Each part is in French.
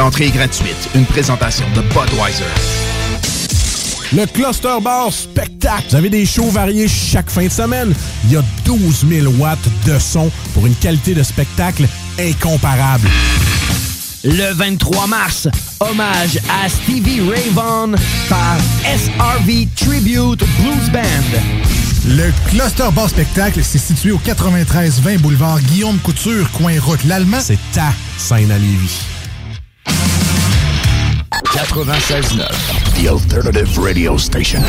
L'entrée est gratuite. Une présentation de Budweiser. Le Cluster Bar Spectacle. Vous avez des shows variés chaque fin de semaine. Il y a 12 000 watts de son pour une qualité de spectacle incomparable. Le 23 mars, hommage à Stevie Ray Vaughan par SRV Tribute Blues Band. Le Cluster Bar Spectacle, c'est situé au 93-20 boulevard Guillaume Couture, coin route l'Allemand. C'est ta scène à Lévis. 96.9, The Alternative Radio Station.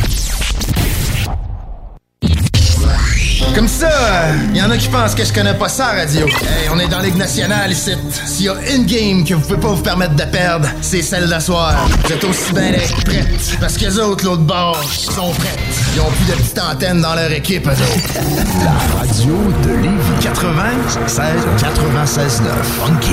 Comme ça, il y en a qui pensent que je connais pas ça, radio. Hey, on est dans Ligue nationale ici. S'il y a une game que vous pouvez pas vous permettre de perdre, c'est celle d'asseoir. Vous êtes aussi bien d'être prêtes. Parce que les autres, l'autre bord, sont prêtes. Ils ont plus de petites antennes dans leur équipe, eux autres. La radio de Lévis 96 96 9 Funky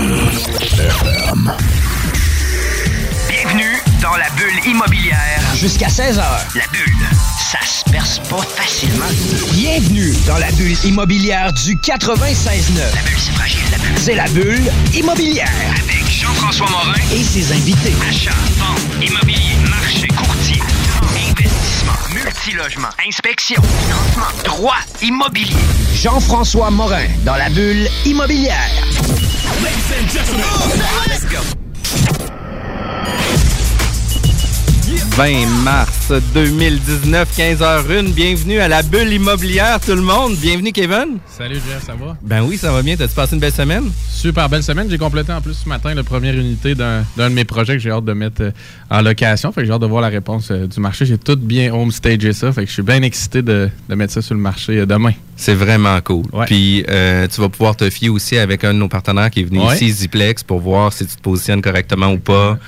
Dans la bulle immobilière. Jusqu'à 16h. La bulle, ça se perce pas facilement. Bienvenue dans la bulle immobilière du 96.9. La bulle, c'est fragile, la bulle. C'est la bulle immobilière. Avec Jean-François Morin. Et ses invités. Achat, vente, immobilier, marché, courtier, investissement, multilogement, inspection, financement, droit immobilier. Jean-François Morin dans la bulle immobilière. 20 mars 2019, 15h01. Bienvenue à la bulle immobilière, tout le monde. Bienvenue, Kevin. Salut, Jeff, ça va? Ben oui, ça va bien. T'as-tu passé une belle semaine? Super belle semaine. J'ai complété en plus ce matin la première unité d'un d'un de mes projets que j'ai hâte de mettre euh, en location. Fait que j'ai hâte de voir la réponse euh, du marché. J'ai tout bien homestagé ça. Fait que je suis bien excité de, de mettre ça sur le marché euh, demain. C'est vraiment cool. Ouais. Puis euh, tu vas pouvoir te fier aussi avec un de nos partenaires qui est venu Ouais. ici, Ziplex, pour voir si tu te positionnes correctement ou pas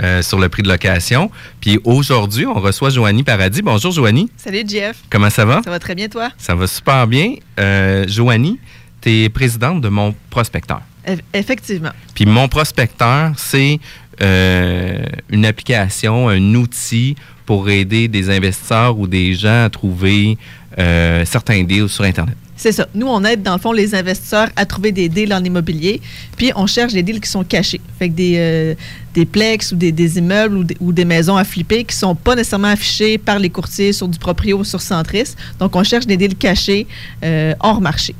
euh, sur le prix de location. Puis aujourd'hui, on reçoit Joanie Paradis. Bonjour, Joanie. Salut Jeff. Comment ça va? Ça va très bien toi? Ça va super bien. Euh, Joanie, tu es présidente de mon prospecteur. Eff- Effectivement. Puis mon prospecteur, c'est euh, une application, un outil pour aider des investisseurs ou des gens à trouver euh, certains deals sur Internet. C'est ça. Nous, on aide dans le fond les investisseurs à trouver des deals en immobilier, puis on cherche des deals qui sont cachés. Fait que des, euh, des ou des, des immeubles ou des, ou des maisons à flipper qui sont pas nécessairement affichés par les courtiers sur du proprio ou sur Centris. Donc, on cherche des deals cachés euh, hors marché.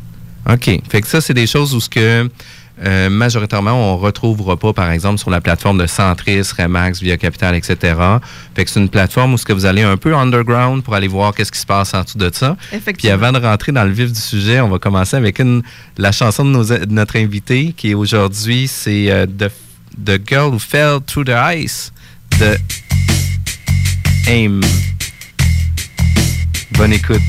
OK. Fait que ça, c'est des choses où ce que euh, majoritairement, on ne retrouvera pas, par exemple, sur la plateforme de Centris, Remax, Via Capital, etc. Fait que c'est une plateforme où ce que vous allez un peu underground pour aller voir qu'est-ce qui se passe en dessous de ça. Puis avant de rentrer dans le vif du sujet, on va commencer avec une, la chanson de, nos- de notre invité, qui est aujourd'hui, c'est euh, the, the Girl Who Fell Through the Ice de AIM. Bonne écoute.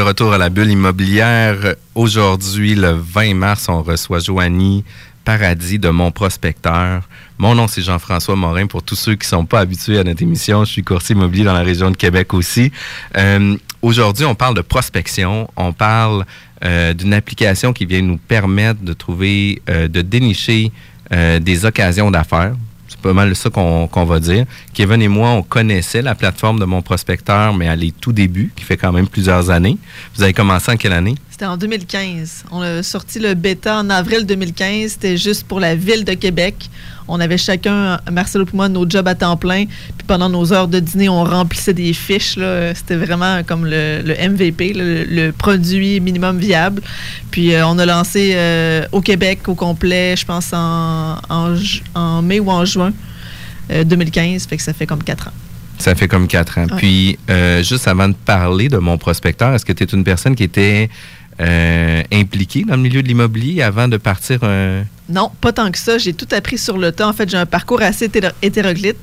De retour à la bulle immobilière. Aujourd'hui, le 20 mars, on reçoit Joanie Paradis de Mon Prospecteur. Mon nom, c'est Jean-François Morin. Pour tous ceux qui ne sont pas habitués à notre émission, je suis courtier immobilier dans la région de Québec aussi. Euh, Aujourd'hui, on parle de prospection. On parle euh, d'une application qui vient nous permettre de trouver, euh, de dénicher des occasions d'affaires. C'est pas mal ça qu'on va dire. Kevin et moi, on connaissait la plateforme de mon prospecteur, mais à les tout débuts, qui fait quand même plusieurs années. Vous avez commencé en quelle année? C'était en 2015. On a sorti le bêta en avril 2015. C'était juste pour la ville de Québec. On avait chacun, Marcelo et moi, nos jobs à temps plein. Puis pendant nos heures de dîner, on remplissait des fiches. là. C'était vraiment comme le, le MVP, le, le produit minimum viable. Puis euh, on a lancé euh, au Québec au complet, je pense en, en ju- en mai ou en juin euh, 2015. Fait que ça fait comme quatre ans. Ça fait comme quatre ans. Ouais. Puis, euh, juste avant de parler de mon prospecteur, est-ce que tu es une personne qui était euh, impliquée dans le milieu de l'immobilier avant de partir Non, pas tant que ça. J'ai tout appris sur le temps. En fait, j'ai un parcours assez hétéro- hétéroclite.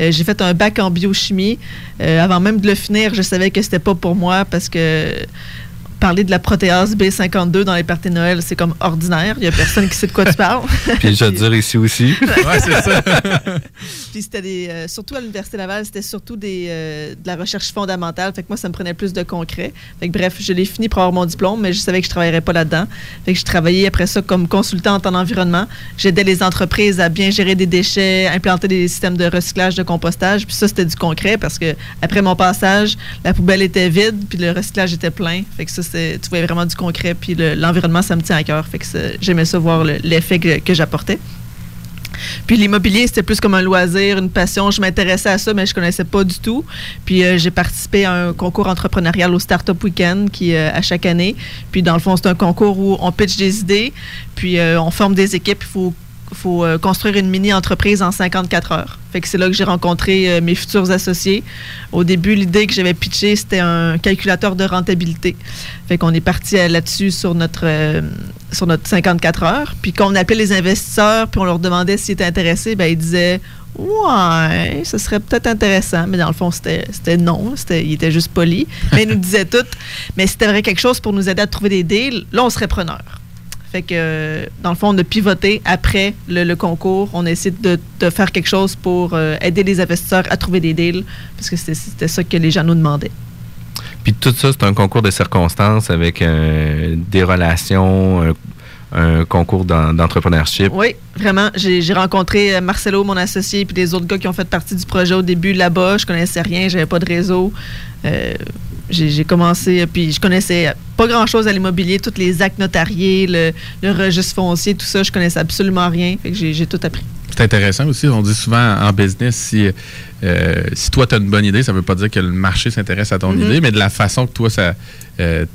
Euh, j'ai fait un bac en biochimie. Euh, avant même de le finir, je savais que c'était pas pour moi parce que parler de la protéase B52 dans les parties de Noël, c'est comme ordinaire. Il y a personne qui sait de quoi tu parles. Puis je dire ici aussi. Ouais, c'est ça. Puis c'était des, euh, surtout à l'Université Laval, c'était surtout des, euh, de la recherche fondamentale. Fait que moi, ça me prenait plus de concret. Fait que bref, je l'ai fini pour avoir mon diplôme, mais je savais que je travaillerais pas là-dedans. Fait que je travaillais après ça comme consultante en environnement. J'aidais les entreprises à bien gérer des déchets, implanter des systèmes de recyclage, de compostage. Puis ça, c'était du concret parce que après mon passage, la poubelle était vide, puis le recyclage était plein. Fait que ça, tu voyais vraiment du concret. Puis le- l'environnement, ça me tient à cœur. J'aimais ça voir le- l'effet que- que j'apportais. Puis l'immobilier, c'était plus comme un loisir, une passion. Je m'intéressais à ça, mais je connaissais pas du tout. Puis euh, j'ai participé à un concours entrepreneurial au Startup Weekend qui euh, à chaque année. Puis dans le fond, c'est un concours où on pitch des idées, puis euh, on forme des équipes. Il faut faut euh, construire une mini-entreprise en 54 heures. Fait que c'est là que j'ai rencontré euh, mes futurs associés. Au début, l'idée que j'avais pitchée, c'était un calculateur de rentabilité. Fait qu'on est parti euh, là-dessus sur notre sur notre 54 heures. Puis quand on appelait les investisseurs, puis on leur demandait s'ils étaient intéressés, ben ils disaient Ouais, ce serait peut-être intéressant, mais dans le fond, c'était non. C'était, il était juste poli. Mais ils nous disaient tout. Mais si vrai quelque chose pour nous aider à trouver des deals, là, on serait preneur. Fait que, dans le fond, on a pivoté après le, le concours. On a essayé de, de faire quelque chose pour euh, aider les investisseurs à trouver des deals, parce que c'était- ça que les gens nous demandaient. Puis tout ça, c'est un concours de circonstances avec euh, des relations, un, un concours d'en- d'entrepreneurship. Oui, vraiment. J'ai rencontré euh, Marcelo, mon associé, puis des autres gars qui ont fait partie du projet au début là-bas. Je connaissais rien, j'avais pas de réseau. Euh, j'ai commencé, puis je connaissais pas grand-chose à l'immobilier, tous les actes notariés, le, le registre foncier, tout ça, je connaissais absolument rien. Fait que j'ai tout appris. C'est intéressant aussi. On dit souvent en business, si, euh, si toi, tu as une bonne idée, ça ne veut pas dire que le marché s'intéresse à ton Mhm. idée, mais de la façon que toi, ça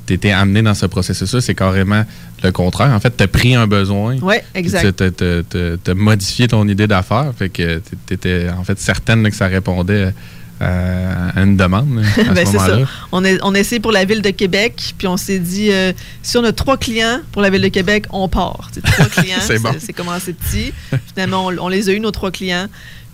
tu étais amené dans ce processus-là, c'est carrément le contraire. En fait, tu as pris un besoin. Ouais, exact. Tu as modifié ton idée d'affaires. Fait que tu étais en fait certaine que ça répondait à, à une demande à Ben, ce c'est ça. moment-là. On, est, on a essayé pour la ville de Québec, puis on s'est dit, euh, si on a trois clients pour la ville de Québec, on part. C'est trois clients, C'est bon. c'est commencé petit. Finalement, on, on les a eu, nos trois clients,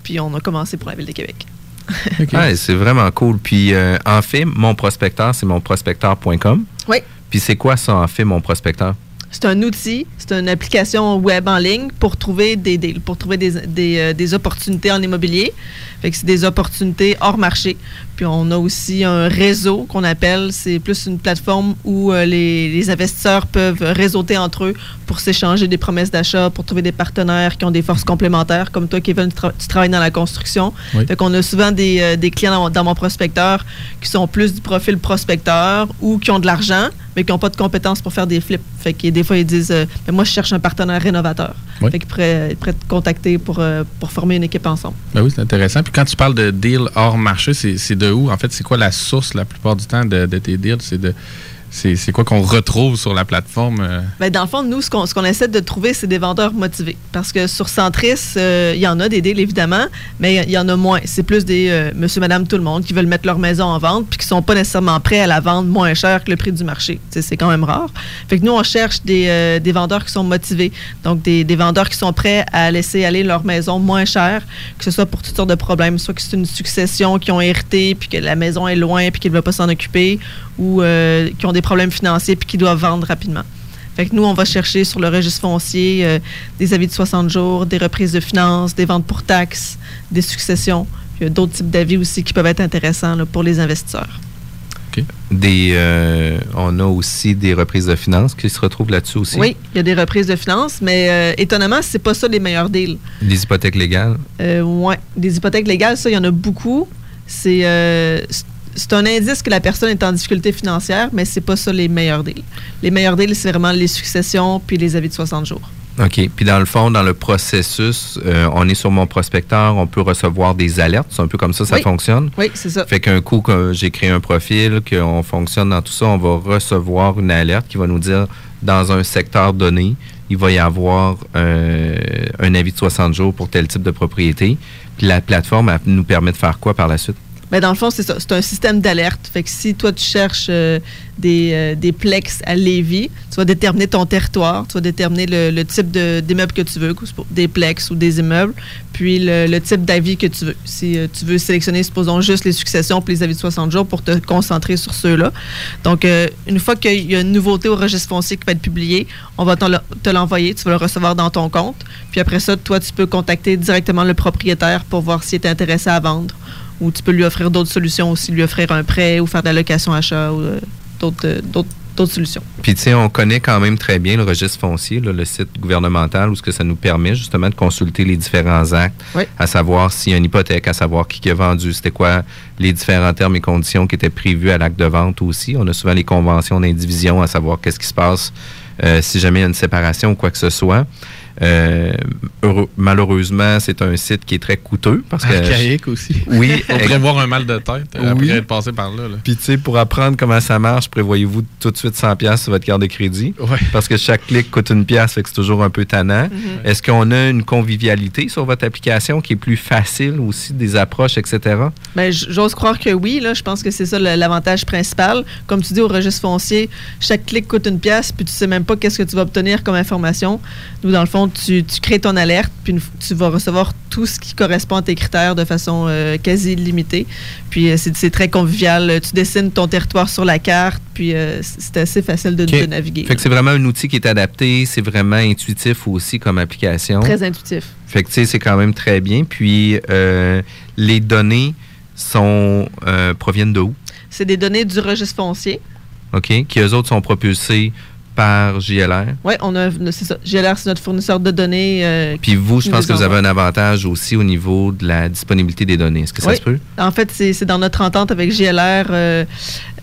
puis on a commencé pour la ville de Québec. Ouais, c'est vraiment cool. Puis euh, en fait, mon prospecteur, c'est monprospecteur.com. Oui. Puis c'est quoi ça, en fait, mon prospecteur? C'est un outil, c'est une application web en ligne pour trouver des euh, opportunités en immobilier. C'est des opportunités hors marché. Puis on a aussi un réseau qu'on appelle, c'est plus une plateforme où euh, les, les investisseurs peuvent réseauter entre eux pour s'échanger des promesses d'achat, pour trouver des partenaires qui ont des forces complémentaires, comme toi, Kevin, tu, tra- tu travailles dans la construction. Oui. Fait qu'on a souvent des, euh, des clients dans, dans mon prospecteur qui sont plus du profil prospecteur ou qui ont de l'argent, mais qui n'ont pas de compétences pour faire des flips. Fait que des fois, ils disent euh, Ben, Moi, je cherche un partenaire rénovateur. Oui. Fait qu'ils pourraient, te contacter pour, pour former une équipe ensemble. Ben oui, c'est intéressant. Puis quand tu parles de deal hors marché, c'est c'est En fait, c'est quoi la source la plupart du temps de, de tes deals? C'est de c'est quoi qu'on retrouve sur la plateforme? euh? Ben, dans le fond, nous, ce qu'on essaie de trouver, c'est des vendeurs motivés. Parce que sur Centris, euh, il y en a des deals, évidemment, mais il y en a moins. C'est plus des euh, monsieur, madame, tout le monde qui veulent mettre leur maison en vente puis qui sont pas nécessairement prêts à la vendre moins cher que le prix du marché. C'est quand même rare. Fait que nous, on cherche des, vendeurs qui sont motivés. Donc, des, vendeurs qui sont prêts à laisser aller leur maison moins cher, que ce soit pour toutes sortes de problèmes, soit que c'est une succession qui ont hérité puis que la maison est loin puis qu'ils ne veulent pas s'en occuper, ou euh, qui ont des problèmes financiers puis qui doivent vendre rapidement. Fait que nous, on va chercher sur le registre foncier euh, des avis de 60 jours, des reprises de finances, des ventes pour taxes, des successions. Il y a d'autres types d'avis aussi qui peuvent être intéressants là, pour les investisseurs. Des, euh, on a aussi des reprises de finances qui se retrouvent là-dessus aussi? Oui, il y a des reprises de finances, mais euh, étonnamment, c'est pas ça les meilleurs deals. Les hypothèques légales? Euh, ouais, des hypothèques légales, ça, il y en a beaucoup. C'est c'est- un indice que la personne est en difficulté financière, mais c'est pas ça les meilleurs deals. Les meilleurs deals, c'est vraiment les successions puis les avis de 60 jours. OK. Puis dans le fond, dans le processus, euh, on est sur mon prospecteur, on peut recevoir des alertes. C'est un peu comme ça, ça Oui. fonctionne? Oui, c'est ça. Fait qu'un coup que j'ai créé un profil, qu'on fonctionne dans tout ça, on va recevoir une alerte qui va nous dire dans un secteur donné, il va y avoir euh, un avis de 60 jours pour tel type de propriété. Puis la plateforme elle nous permet de faire quoi par la suite? Ben, dans le fond, c'est ça. C'est un système d'alerte. Fait que si toi, tu cherches euh, des, euh, des plex à Lévis, tu vas déterminer ton territoire, tu vas déterminer le, type d'immeuble que tu veux, des plex ou des immeubles, puis le, type d'avis que tu veux. Si euh, tu veux sélectionner, supposons, juste les successions puis les avis de 60 jours pour te concentrer sur ceux-là. Donc, euh, une fois qu'il y a une nouveauté au registre foncier qui va être publiée, on va te l'envoyer, tu vas le recevoir dans ton compte. Puis après ça, toi, tu peux contacter directement le propriétaire pour voir s'il est intéressé à vendre. Ou tu peux lui offrir d'autres solutions aussi, lui offrir un prêt ou faire de la location achat ou euh, d'autres euh, d'autres- d'autres solutions. Puis, tu sais, on connaît quand même très bien le registre foncier, là, le site gouvernemental, où ce que ça nous permet justement de consulter les différents actes, Oui. à savoir s'il y a une hypothèque, à savoir qui qui a vendu, c'était quoi les différents termes et conditions qui étaient prévus à l'acte de vente aussi. On a souvent les conventions d'indivision, à savoir qu'est-ce qui se passe euh, si jamais il y a une séparation ou quoi que ce soit. Euh, heureux- malheureusement, c'est un site qui est très coûteux parce que Archaïque aussi. Oui, On ex- prévoir un mal de tête euh, Oui. après être passé par là. là. Puis, tu sais, pour apprendre comment ça marche, prévoyez-vous tout de suite 100 pièces sur votre carte de crédit. Parce que chaque clic coûte une pièce, fait que c'est toujours un peu tannant. Est-ce qu'on a une convivialité sur votre application qui est plus facile aussi, des approches, etc.? Ben, j'ose croire que oui. Là, je pense que c'est ça l'avantage principal. Comme tu dis au registre foncier, chaque clic coûte une pièce, puis tu sais même pas qu'est-ce que tu vas obtenir comme information. Nous, dans le fond, tu, tu crées ton alerte, puis une tu vas recevoir tout ce qui correspond à tes critères de façon euh, quasi illimitée. Puis euh, c'est très convivial. Tu dessines ton territoire sur la carte, puis euh, c'est assez facile de, naviguer. Fait que c'est vraiment un outil qui est adapté, c'est vraiment intuitif aussi comme application. Très intuitif. Fait que, tu sais, c'est quand même très bien. Puis, les données sont, proviennent de où? C'est des données du registre foncier. OK? Qui, eux autres, sont propulsés par JLR. Oui, on a, c'est ça. GLR, c'est notre fournisseur de données. euh, Puis vous, je pense que vous avez un avantage aussi au niveau de la disponibilité des données. Est-ce que ça Oui. se peut? En fait, c'est dans notre entente avec GLR. euh,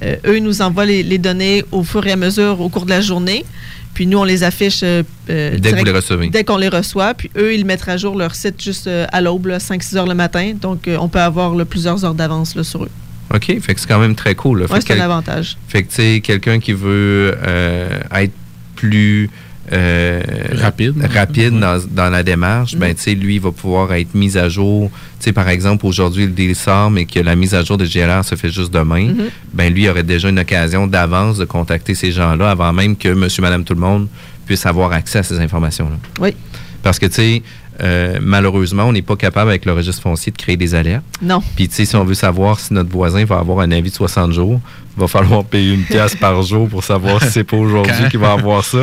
euh, eux ils nous envoient les, les données au fur et à mesure au cours de la journée. Puis nous, on les affiche euh, euh, Dès que vous direct- les recevez. Dès qu'on les reçoit. Puis eux, ils mettent à jour leur site juste à l'aube, 5-6 heures le matin. Donc, on peut avoir là, plusieurs heures d'avance sur eux. OK, fait que c'est quand même très cool. Oui, que c'est un quel- avantage. Fait que, tu sais, quelqu'un qui veut euh, être plus euh, Rapide. rapide dans, dans la démarche, ben, Mhm. tu sais, lui, il va pouvoir être mis à jour. Tu sais, par exemple, aujourd'hui, le deal sort, mais que la mise à jour de GLR se fait juste demain, Mhm. ben, lui, il aurait déjà une occasion d'avance de contacter ces gens-là avant même que monsieur, madame, tout le monde puisse avoir accès à ces informations-là. Oui. Parce que, tu sais, euh, malheureusement, on n'est pas capable avec le registre foncier de créer des alertes. Non. Puis, tu sais, si on veut savoir si notre voisin va avoir un avis de 60 jours, va falloir payer une pièce par jour pour savoir si c'est pas aujourd'hui qu'il va avoir ça.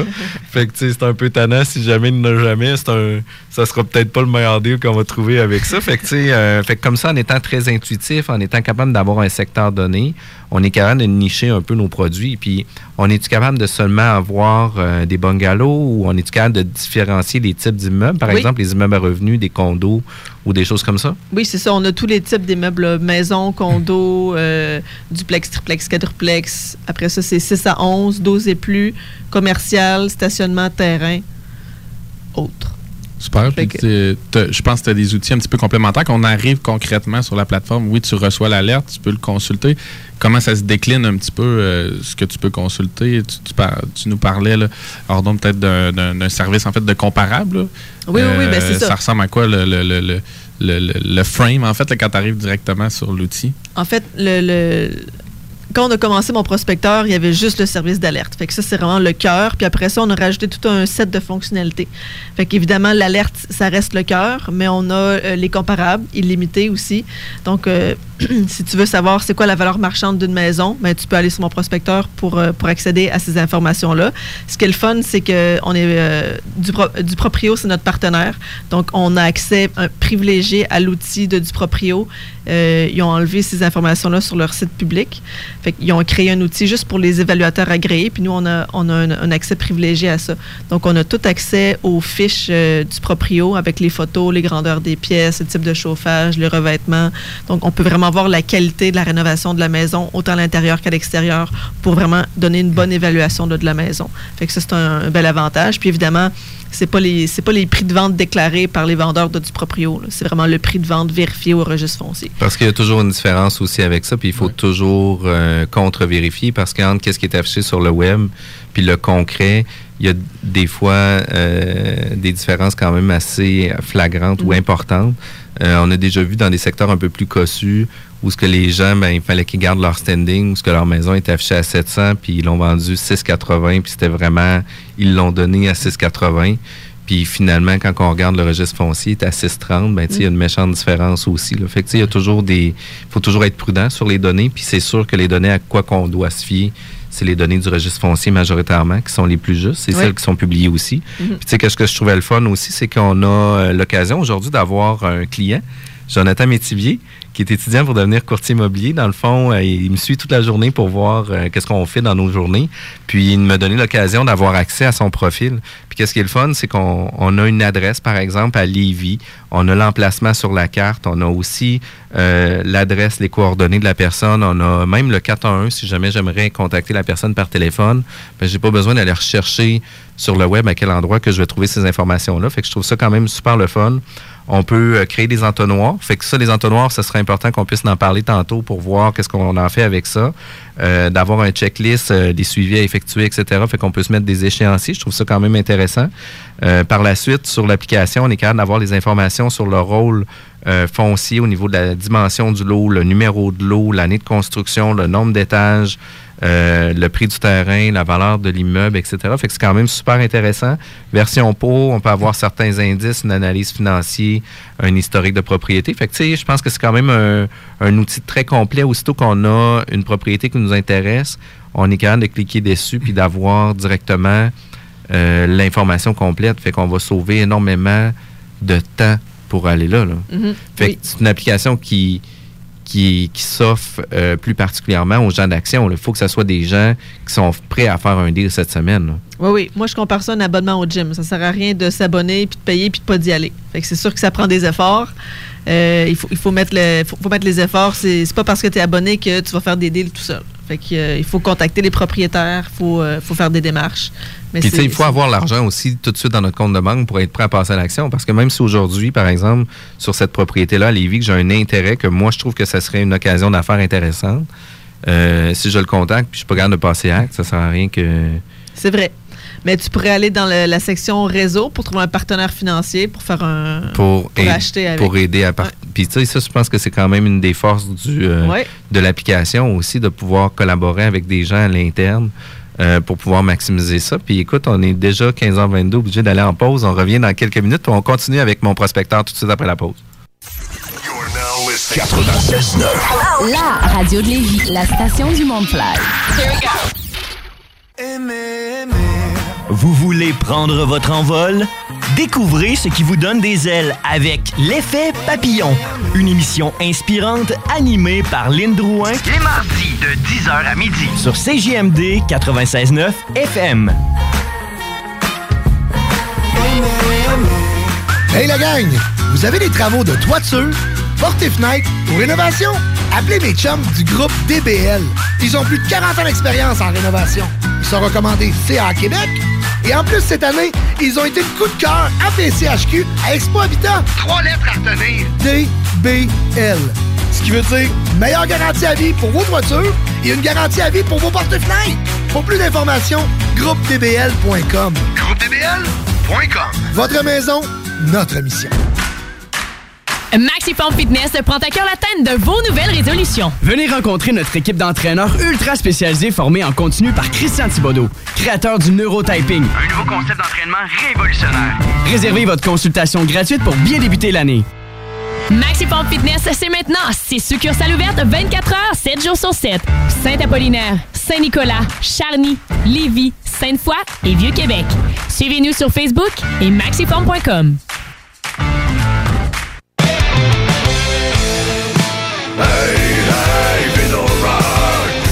Fait que, tu sais, c'est un peu tannant. Si jamais il n'a jamais, c'est un, ça sera peut-être pas le meilleur deal qu'on va trouver avec ça. Fait que, tu sais, euh, fait que comme ça, en étant très intuitif, en étant capable d'avoir un secteur donné, on est capable de nicher un peu nos produits. Puis, on est-tu capable de seulement avoir euh, des bungalows ou on est-tu capable de différencier les types d'immeubles? Par Oui. exemple, les immeubles à revenus, des condos ou des choses comme ça? Oui, c'est ça. On a tous les types d'immeubles, maison, condo, euh, duplex, triplex, quadruplex. Après ça, c'est 6 à 11, 12 et plus, commercial, stationnement, terrain, autres. Super. Je pense que tu as des outils un petit peu complémentaires. Qu'on arrive concrètement sur la plateforme, oui, tu reçois l'alerte, tu peux le consulter. Comment ça se décline un petit peu euh, ce que tu peux consulter? Tu, tu par- tu nous parlais, là, alors donc peut-être d'un- service en fait de comparable. là. Oui, oui, oui, ben, c'est ça. Ça ressemble à quoi le, le, le, le, frame, en fait, là, quand tu arrives directement sur l'outil? En fait, le, le- quand on a commencé mon prospecteur, il y avait juste le service d'alerte. Fait que ça, c'est vraiment le cœur. Puis après ça, on a rajouté tout un set de fonctionnalités. Fait qu'évidemment, l'alerte, ça reste le cœur, mais on a euh, les comparables, illimités aussi. Donc, euh, si tu veux savoir c'est quoi la valeur marchande d'une maison, ben, tu peux aller sur mon prospecteur pour, euh, accéder à ces informations-là. Ce qui est le fun, c'est que on est du, pro- du Proprio, c'est notre partenaire. Donc, on a accès privilégié à l'outil de du Proprio. Euh, ils ont enlevé ces informations-là sur leur site public. Qu'ils ont créé un outil juste pour les évaluateurs agréés. Puis nous, on a, un, accès privilégié à ça. Donc, on a tout accès aux fiches euh, du Proprio avec les photos, les grandeurs des pièces, le type de chauffage, le revêtement. Donc, on peut vraiment voir la qualité de la rénovation de la maison, autant à l'intérieur qu'à l'extérieur, pour vraiment donner une bonne évaluation de, la maison. Que ça, c'est un, un bel avantage. Puis évidemment, c'est pas les c'est pas les prix de vente déclarés par les vendeurs de du proprio. C'est vraiment le prix de vente vérifié au registre foncier. Parce qu'il y a toujours une différence aussi avec ça, puis il faut toujours euh, contre-vérifier parce qu'entre qu'est-ce qui est affiché sur le web puis le concret, il y a des fois euh, des différences quand même assez flagrantes ou importantes. Euh, on a déjà vu dans des secteurs un peu plus cossus où ce que les gens, ben, il fallait qu'ils gardent leur standing, où ce que leur maison était affichée à 700, puis ils l'ont vendu 6,80, puis c'était vraiment, ils l'ont donné à 6,80. Puis finalement, quand on regarde le registre foncier, il est à 6,30, ben, tu sais, il y a une méchante différence aussi. Là. Fait que, il y a toujours des. Faut toujours être prudent sur les données, puis c'est sûr que les données à quoi qu'on doit se fier, c'est les données du registre foncier majoritairement qui sont les plus justes. C'est Oui. celles qui sont publiées aussi. Mhm. Puis, tu sais, ce que je trouvais le fun aussi, c'est qu'on a euh, l'occasion aujourd'hui d'avoir un client, Jonathan Métivier, qui est étudiant pour devenir courtier immobilier. Dans le fond, euh, il me suit toute la journée pour voir euh, qu'est-ce qu'on fait dans nos journées. Puis il m'a donné l'occasion d'avoir accès à son profil. Puis qu'est-ce qui est le fun, c'est qu'on on a une adresse, par exemple, à Lévis. On a l'emplacement sur la carte. On a aussi euh, l'adresse, les coordonnées de la personne. On a même le 411 si jamais j'aimerais contacter la personne par téléphone. Ben, j'ai pas besoin d'aller rechercher sur le web à quel endroit que je vais trouver ces informations-là. Fait que je trouve ça quand même super le fun. On peut euh, créer des entonnoirs. Fait que ça, les entonnoirs, ce serait important qu'on puisse en parler tantôt pour voir qu'est-ce qu'on en fait avec ça. Euh, D'avoir un checklist, euh, des suivis à effectuer, etc. Fait qu'on peut se mettre des échéanciers. Je trouve ça quand même intéressant. Euh, par la suite, sur l'application, on est capable d'avoir les informations sur le rôle foncier au niveau de la dimension du lot, le numéro de lot, l'année de construction, le nombre d'étages, euh, le prix du terrain, la valeur de l'immeuble, etc. Fait que c'est quand même super intéressant. Version Pro, on peut avoir certains indices, une analyse financière, un historique de propriété. Fait que tu sais, je pense que c'est quand même un, un outil très complet. Aussitôt qu'on a une propriété qui nous intéresse, on est capable de cliquer dessus puis d'avoir directement euh, l'information complète. Fait qu'on va sauver énormément de temps pour aller là. là. Mhm. Fait Oui. que c'est une application qui, qui, qui euh, plus particulièrement aux gens d'action. Il faut que ce soit des gens qui sont prêts à faire un deal cette semaine. Oui, oui. Moi, je compare ça à un abonnement au gym. Ça sert à rien de s'abonner, puis de payer, puis de pas d'y aller. Fait que c'est sûr que ça prend des efforts. Euh, il, faut, il faut, mettre le, faut, faut mettre les efforts. C'est c'est pas parce que tu es abonné que tu vas faire des deals tout seul. Fait que, euh, il faut contacter les propriétaires, il faut, euh, faut faire des démarches. Mais Puis, il faut avoir l'argent aussi tout de suite dans notre compte de banque pour être prêt à passer à l'action. Parce que même si aujourd'hui, par exemple, sur cette propriété-là, à Lévis, que j'ai un intérêt, que moi, je trouve que ça serait une occasion d'affaires intéressante, si je le contacte puis je suis pas capable de passer acte, ça sert à rien que. C'est vrai. Mais tu pourrais aller dans le- la section réseau pour trouver un partenaire financier pour faire un. pour, acheter avec. pour aider à part- Puis tu sais, ça, je pense que c'est quand même une des forces du, euh, Ouais. de l'application aussi, de pouvoir collaborer avec des gens à l'interne euh, pour pouvoir maximiser ça. Puis écoute, on est déjà 15h22, obligé d'aller en pause. On revient dans quelques minutes, puis on continue avec mon prospecteur tout de suite après la pause. 96.9. La radio de Lévis, la station du monde fly. Vous voulez prendre votre envol? Découvrez ce qui vous donne des ailes avec L'effet papillon, une émission inspirante animée par Lynn Drouin Les mardis de 10h à midi. sur CJMD 96.9 FM. Hey la gang! Vous avez des travaux de toiture, porte et fenêtre ou rénovation? Appelez mes chums du groupe DBL. Ils ont plus de 40 ans d'expérience en rénovation. Ils sont recommandés CA Québec. Et en plus, cette année, ils ont été le coup de cœur APCHQ à Expo Habitat. Trois lettres à retenir. DBL. Ce qui veut dire meilleure garantie à vie pour vos toitures et une garantie à vie pour vos porte-fenêtres. Pour plus d'informations, groupedbl.com. GroupeDBL.com. Votre maison, notre mission. Maxiform Fitness prend à cœur l'atteinte de vos nouvelles résolutions. Venez rencontrer notre équipe d'entraîneurs ultra spécialisés formés en continu par Christian Thibodeau, créateur du neurotyping. Un nouveau concept d'entraînement révolutionnaire. Réservez votre consultation gratuite pour bien débuter l'année. Maxiform Fitness, c'est maintenant. C'est succursale ouverte 24 heures, 7 jours sur 7. Saint-Apollinaire, Saint-Nicolas, Charny, Lévis, Sainte-Foy et Vieux-Québec. Suivez-nous sur Facebook et maxiform.com.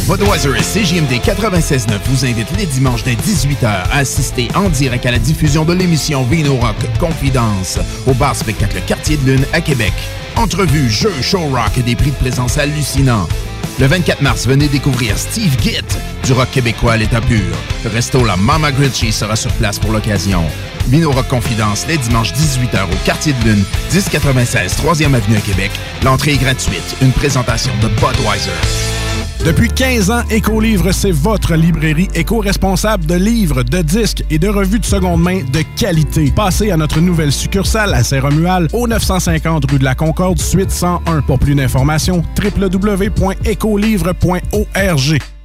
Budweiser et CJMD 96.9 vous invitent les dimanches dès 18h à assister en direct à la diffusion de l'émission Vino Rock Confidence au bar spectacle Quartier de Lune à Québec. Entrevues, jeux, show rock et des prix de présence hallucinants. Le 24 mars, venez découvrir Steve Gitt du rock québécois à l'état pur. Resto La Mama Grinchy sera sur place pour l'occasion. Vino Rock Confidence les dimanches 18h au Quartier de Lune, 1096 3e Avenue à Québec. L'entrée est gratuite. Une présentation de Budweiser. Depuis 15 ans, Écolivre, c'est votre librairie éco-responsable de livres, de disques et de revues de seconde main de qualité. Passez à notre nouvelle succursale à Saint-Romual, au 950 rue de la Concorde, suite 101. Pour plus d'informations, www.écolivre.org.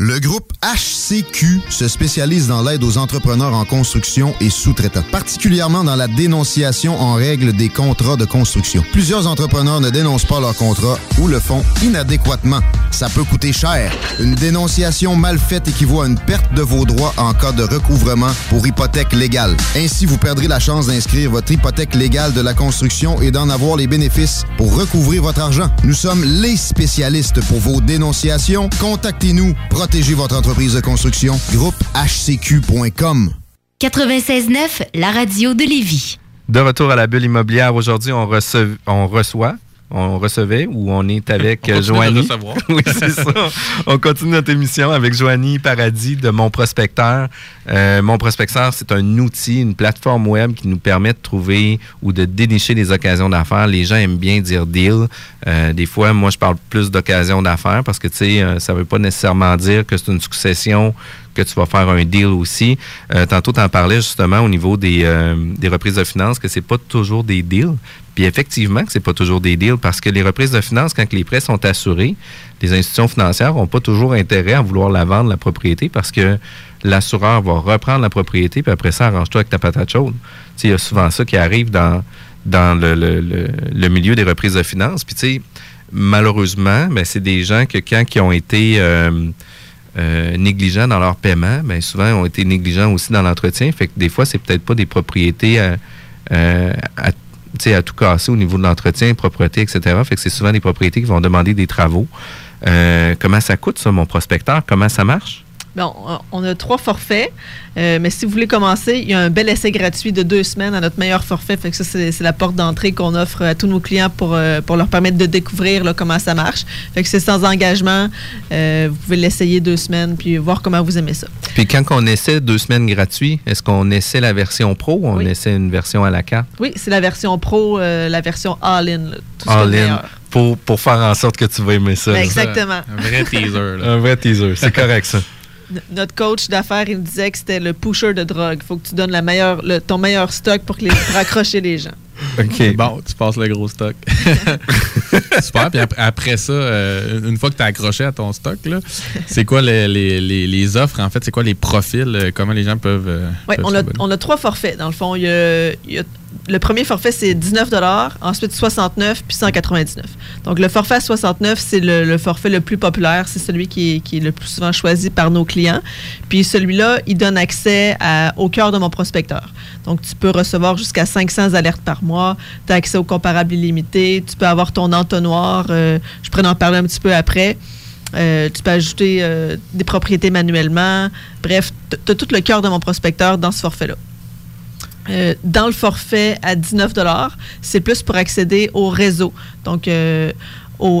Le groupe HCQ se spécialise dans l'aide aux entrepreneurs en construction et sous-traitants, particulièrement dans la dénonciation en règle des contrats de construction. Plusieurs entrepreneurs ne dénoncent pas leurs contrats ou le font inadéquatement. Ça peut coûter cher. Une dénonciation mal faite équivaut à une perte de vos droits en cas de recouvrement pour hypothèque légale. Ainsi, vous perdrez la chance d'inscrire votre hypothèque légale de la construction et d'en avoir les bénéfices pour recouvrir votre argent. Nous sommes les spécialistes pour vos dénonciations. Contactez-nous. Protégez votre entreprise de construction. Groupe HCQ.com. 96.9, la radio de Lévis. De retour à la bulle immobilière, aujourd'hui, on, on reçoit, on recevait ou on est avec On euh, de Joanie. oui, c'est ça. On continue notre émission avec Joanie Paradis de Mon Prospecteur. Euh, Mon Prospecteur, c'est un outil, une plateforme web qui nous permet de trouver ou de dénicher des occasions d'affaires. Les gens aiment bien dire deal. Euh, des fois, moi, je parle plus d'occasions d'affaires parce que, tu sais, ça veut pas nécessairement dire que c'est une succession que tu vas faire un deal aussi. Euh, tantôt, tu en parlais justement au niveau des, euh, des reprises de finances, que c'est pas toujours des deals. Puis effectivement que c'est pas toujours des deals parce que les reprises de finances, quand les prêts sont assurés, les institutions financières n'ont pas toujours intérêt à vouloir la vendre, la propriété, parce que l'assureur va reprendre la propriété, puis après ça, arrange-toi avec ta patate chaude. Il y a souvent ça qui arrive dans, dans le milieu des reprises de finances. Puis tu sais, malheureusement, ben, c'est des gens que quand ils ont été... euh, euh, négligents dans leur paiement, mais souvent ont été négligents aussi dans l'entretien. Fait que des fois, c'est peut-être pas des propriétés à, euh, à, à tout casser au niveau de l'entretien, propreté, etc. Fait que c'est souvent des propriétés qui vont demander des travaux. Euh, comment ça coûte, ça, mon prospecteur? Comment ça marche? Bon, on a trois forfaits, euh, mais si vous voulez commencer, il y a un bel essai gratuit de deux semaines à notre meilleur forfait. Fait que ça, c'est la porte d'entrée qu'on offre à tous nos clients pour, euh, pour leur permettre de découvrir là, comment ça marche. Fait que c'est sans engagement. Euh, vous pouvez l'essayer deux semaines puis voir comment vous aimez ça. Puis quand on essaie deux semaines gratuits, est-ce qu'on essaie la version pro ou on essaie une version à la carte? Oui, c'est la version pro, euh, la version all-in. là, tout ce qu'il y a de All in. meilleur. Pour, pour faire en sorte que tu vas aimer ça. Ben, exactement. Un vrai teaser. là. Un vrai teaser. C'est correct, ça. Notre coach d'affaires, il me disait que c'était le pusher de drogue. Il faut que tu donnes la meilleure, le- ton meilleur stock pour, que les, pour accrocher les gens. OK. Bon, tu passes le gros stock. Super. Puis ap- après ça, euh, une fois que tu as accroché à ton stock, là, c'est quoi les, les- les- les offres, en fait? C'est quoi les profils? euh, Comment les gens peuvent. euh, Oui, on on a trois forfaits. Dans le fond, il y a, il y a- le premier forfait, c'est 19 ensuite 69 puis 199 Donc, le forfait à 69 c'est le, forfait le plus populaire. C'est celui qui est, le plus souvent choisi par nos clients. Puis, celui-là, il donne accès au cœur de mon prospecteur. Donc, tu peux recevoir jusqu'à 500 alertes par mois. Tu as accès au comparable illimité. Tu peux avoir ton entonnoir. euh, je pourrais en parler un petit peu après. Euh, tu peux ajouter euh, des propriétés manuellement. Bref, tu as tout le cœur de mon prospecteur dans ce forfait-là. Euh, dans le forfait à 19 c'est plus pour accéder au réseau. Donc, euh,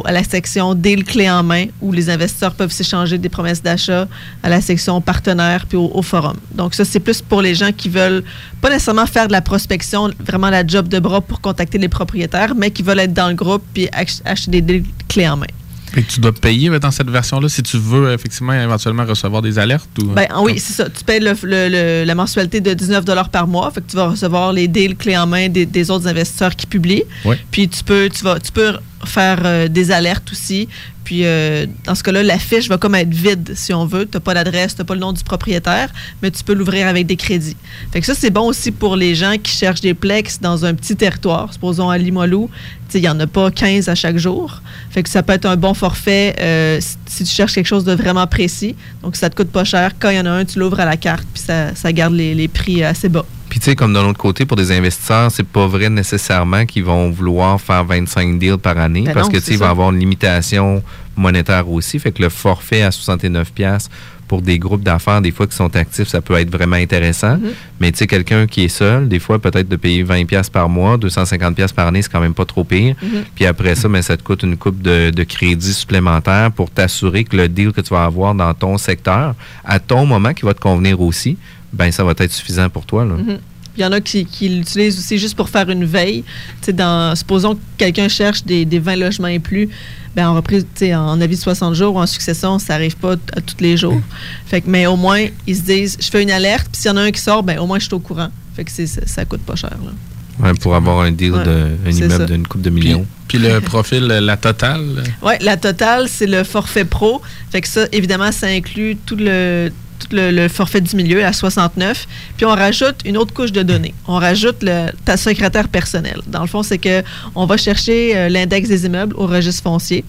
à la section Deal clé en main, où les investisseurs peuvent s'échanger des promesses d'achat, à la section partenaires, puis au, forum. Donc, ça, c'est plus pour les gens qui veulent pas nécessairement faire de la prospection, vraiment la job de bras pour contacter les propriétaires, mais qui veulent être dans le groupe puis ach- acheter des deals clés en main. Que tu dois payer dans cette version-là si tu veux effectivement éventuellement recevoir des alertes ou. Ben, oui, c'est ça. Tu payes le- le- le- la mensualité de 19 par mois. Fait que tu vas recevoir les deals clés en main des, des autres investisseurs qui publient. Puis tu peux, tu vas, tu peux faire euh, des alertes aussi. Puis euh, dans ce cas-là, la fiche va comme être vide si on veut. Tu n'as pas d'adresse, tu n'as pas le nom du propriétaire, mais tu peux l'ouvrir avec des crédits. Fait que ça, c'est bon aussi pour les gens qui cherchent des plex dans un petit territoire. Supposons à Limoilou, il n'y en a pas 15 à chaque jour. Fait que ça peut être un bon forfait euh, si- tu cherches quelque chose de vraiment précis. Donc, ça te coûte pas cher. Quand il y en a un, tu l'ouvres à la carte, puis ça, garde les prix assez bas. Puis tu sais, comme de l'autre côté, pour des investisseurs, c'est pas vrai nécessairement qu'ils vont vouloir faire 25 deals par année Ben parce non, que tu sais, il va avoir une limitation monétaire aussi. Fait que le forfait à 69 pièces pour des groupes d'affaires, des fois qui sont actifs, ça peut être vraiment intéressant. Mhm. Mais tu sais, quelqu'un qui est seul, des fois, peut-être de payer 20 pièces par mois, 250 pièces par année, c'est quand même pas trop pire. Mhm. Puis après ça, mais ça te coûte une coupe de, de crédits supplémentaires pour t'assurer que le deal que tu vas avoir dans ton secteur, à ton moment qui va te convenir aussi, ben ça va être suffisant pour toi. Là. Mhm. Il y en a qui, qui l'utilisent aussi juste pour faire une veille. Tu sais, dans, supposons que quelqu'un cherche des, des 20 logements et plus, ben en reprise, tu sais, en avis de 60 jours ou en succession, ça n'arrive pas à tous les jours. Fait que, mais au moins, ils se disent, je fais une alerte, puis s'il y en a un qui sort, ben au moins je suis au courant. Fait que c'est, ça, ça coûte pas cher. Là. Ouais, pour avoir un deal Ouais, de immeuble d'une coupe de millions. Puis le profil, la totale? Oui, la totale, c'est le forfait pro. Fait que ça, évidemment, ça inclut tout le, le, le forfait du milieu à 69. Puis on rajoute une autre couche de données. On rajoute ta secrétaire personnelle. Dans le fond, c'est que on va chercher euh, l'index des immeubles au registre foncier.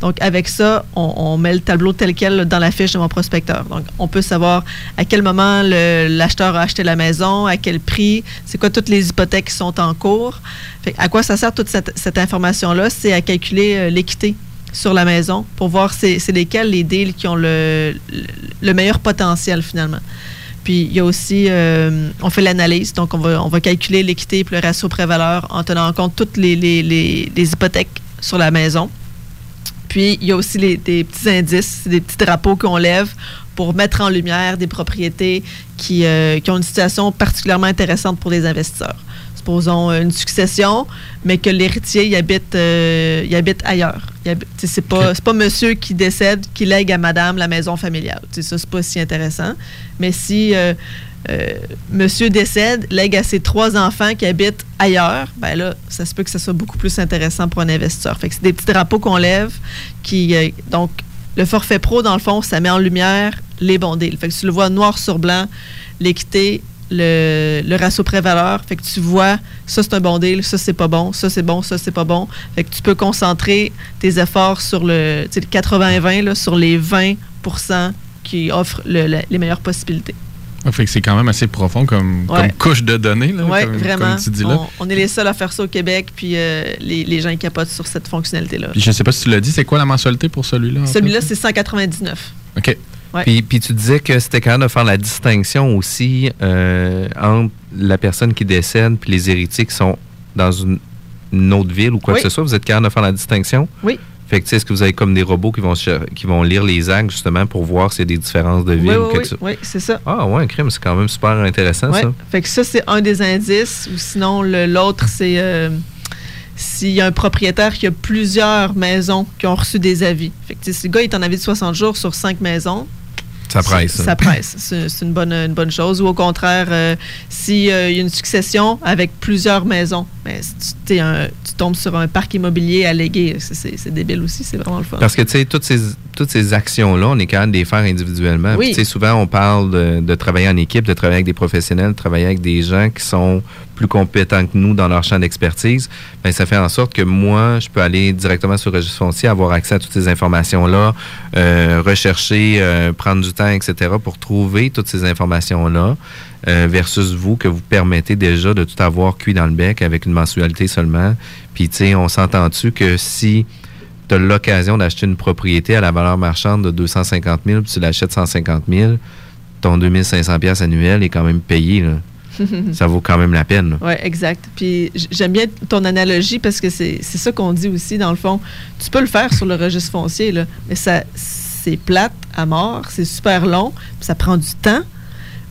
Donc, avec ça, on, met le tableau tel quel dans la fiche de mon prospecteur. Donc, on peut savoir à quel moment l'acheteur a acheté la maison, à quel prix, c'est quoi toutes les hypothèques qui sont en cours. À quoi ça sert toute cette, cette information-là? C'est à calculer euh, l'équité sur la maison pour voir c'est lesquels les deals qui ont le, le, le meilleur potentiel finalement. Puis il y a aussi, euh, on fait l'analyse, donc on va, calculer l'équité et le ratio pré-valeur en tenant en compte toutes les, hypothèques sur la maison. Puis, il y a aussi des petits indices, des petits drapeaux qu'on lève pour mettre en lumière des propriétés qui, euh, ont une situation particulièrement intéressante pour les investisseurs. Supposons euh, une succession, mais que l'héritier il habite, il habite ailleurs. C'est pas, pas monsieur qui décède qui lègue à madame la maison familiale. Tu sais, Ça, c'est pas si intéressant. Mais si euh, euh, monsieur décède, lègue à ses trois enfants qui habitent ailleurs, ben là, ça se peut que ce soit beaucoup plus intéressant pour un investisseur. Fait que c'est des petits drapeaux qu'on lève qui. euh, donc, le forfait pro, dans le fond, ça met en lumière les bons deals. Fait que tu le vois noir sur blanc, l'équité, le, le ratio pré-valeur. Fait que tu vois, ça c'est un bon deal, ça c'est pas bon, ça c'est bon, ça c'est pas bon. Fait que tu peux concentrer tes efforts sur le, le 80-20, là, sur les 20% qui offrent le- le- les meilleures possibilités. Ouais, fait que c'est quand même assez profond comme, Ouais. comme couche de données. Là, comme, vraiment. Comme tu dis là. On, on est les seuls à faire ça au Québec, puis euh, les, les gens ils capotent sur cette fonctionnalité-là. Je sais pas si tu l'as dit, c'est quoi la mensualité pour celui-là? Celui-là, c'est 199. OK. Ouais. Puis, puis tu disais que c'était capable de faire la distinction aussi euh, entre la personne qui décède puis les héritiers qui sont dans une, une autre ville ou quoi Oui. que ce soit. Vous êtes capable de faire la distinction? Oui. Fait que, tu sais, est-ce que vous avez comme des robots qui vont, qui vont lire les actes justement pour voir s'il y a des différences de ville Oui, ou oui, quelque oui, chose? oui, c'est ça. Ah, ouais, un crime, c'est quand même super intéressant, Ouais. ça. Fait que ça, c'est un des indices. Ou sinon, l'autre, c'est euh, s'il y a un propriétaire qui a plusieurs maisons qui ont reçu des avis. Fait que tu sais, si le gars est en avis de 60 jours sur cinq maisons, Ça presse. ça, ça presse. C'est une bonne, une bonne chose. Ou au contraire, euh, s'il y a une succession avec plusieurs maisons, ben, si tu, t'es un- tu tombes sur un parc immobilier allégué, c'est- débile aussi. C'est vraiment le fun. Parce que, tu sais, toutes ces, toutes ces actions-là, on est capable de les faire individuellement. Oui. Puis, souvent, on parle de, de travailler en équipe, de travailler avec des professionnels, de travailler avec des gens qui sont plus compétents que nous dans leur champ d'expertise. Bien, ça fait en sorte que moi, je peux aller directement sur le registre foncier, avoir accès à toutes ces informations-là, euh, rechercher, euh, prendre du temps, etc., pour trouver toutes ces informations-là, euh, versus vous, que vous permettez déjà de tout avoir cuit dans le bec avec une mensualité seulement. Puis, tu sais, on s'entend-tu que si tu as l'occasion d'acheter une propriété à la valeur marchande de 250 000 puis tu l'achètes 150 000, ton 2500 pièces annuel est quand même payé. là. Ça vaut quand même la peine. Oui, exact. Puis j'aime bien ton analogie parce que c'est ça qu'on dit aussi, dans le fond. Tu peux le faire sur le registre foncier, là, mais ça c'est plate à mort, c'est super long, puis ça prend du temps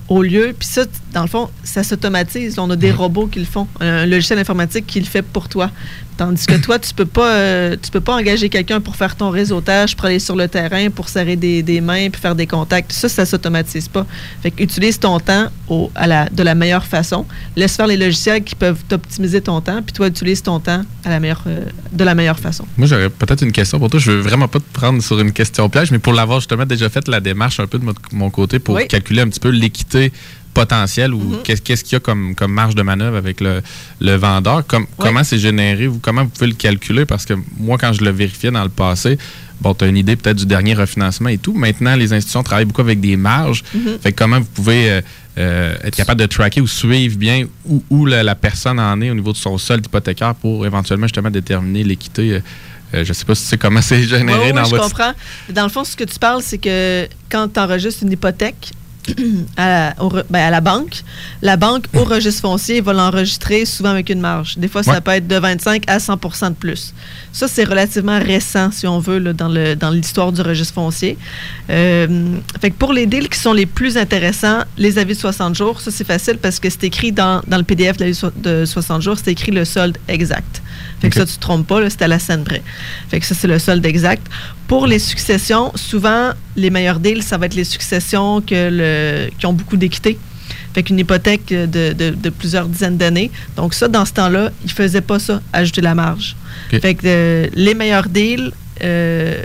au lieu. Puis ça, dans le fond, ça s'automatise. On a des robots qui le font, un logiciel informatique qui le fait pour toi. Tandis que toi, tu peux pas, euh, tu peux pas engager quelqu'un pour faire ton réseautage, pour aller sur le terrain, pour serrer des, des mains, puis faire des contacts. Ça, ça s'automatise pas. Fait que utilise ton temps au- à la, de la meilleure façon. Laisse faire les logiciels qui peuvent t'optimiser ton temps, puis toi, utilise ton temps à la meilleure, euh, de la meilleure façon. Moi, j'aurais peut-être une question pour toi. Je veux vraiment pas te prendre sur une question piège, mais pour l'avoir justement déjà fait la démarche un peu de mon- mon côté pour Oui. calculer un petit peu l'équité potentielle ou Mhm. qu'est- qu'est-ce qu'il y a comme, comme marge de manœuvre avec le, le vendeur? Comme, Comment c'est généré? Vous, comment vous pouvez le calculer? Parce que moi, quand je le vérifiais dans le passé, bon, tu as une idée peut-être du dernier refinancement et tout. Maintenant, les institutions travaillent beaucoup avec des marges. Mhm. Fait que comment vous pouvez euh, euh, être capable de tracker ou suivre bien où, où la, la personne en est au niveau de son solde hypothécaire pour éventuellement justement déterminer l'équité? euh, je sais pas si c'est comment c'est généré Oui, oui, dans je votre comprends. Dans le fond, ce que tu parles, c'est que quand tu enregistres une hypothèque, à, la, au re- ben, à la banque. La banque, au registre foncier, va l'enregistrer souvent avec une marge. Des fois, ça peut être de 25 à 100% de plus. Ça, c'est relativement récent, si on veut, là, dans le- dans l'histoire du registre foncier. Euh, fait que pour les deals qui sont les plus intéressants, les avis de 60 jours, ça, c'est facile parce que c'est écrit dans, dans le PDF de l'avis so- de 60 jours, c'est écrit le solde exact. Fait que ça, tu te trompes pas, c'est à la scène près. Fait que ça, c'est le solde exact. Pour les successions, souvent, les meilleurs deals, ça va être les successions que le- qui ont beaucoup d'équité. Fait qu'une hypothèque de, de- de plusieurs dizaines d'années. Donc ça, dans ce temps-là, ils ne faisaient pas ça, ajouter la marge. Fait que euh, les meilleurs deals, euh,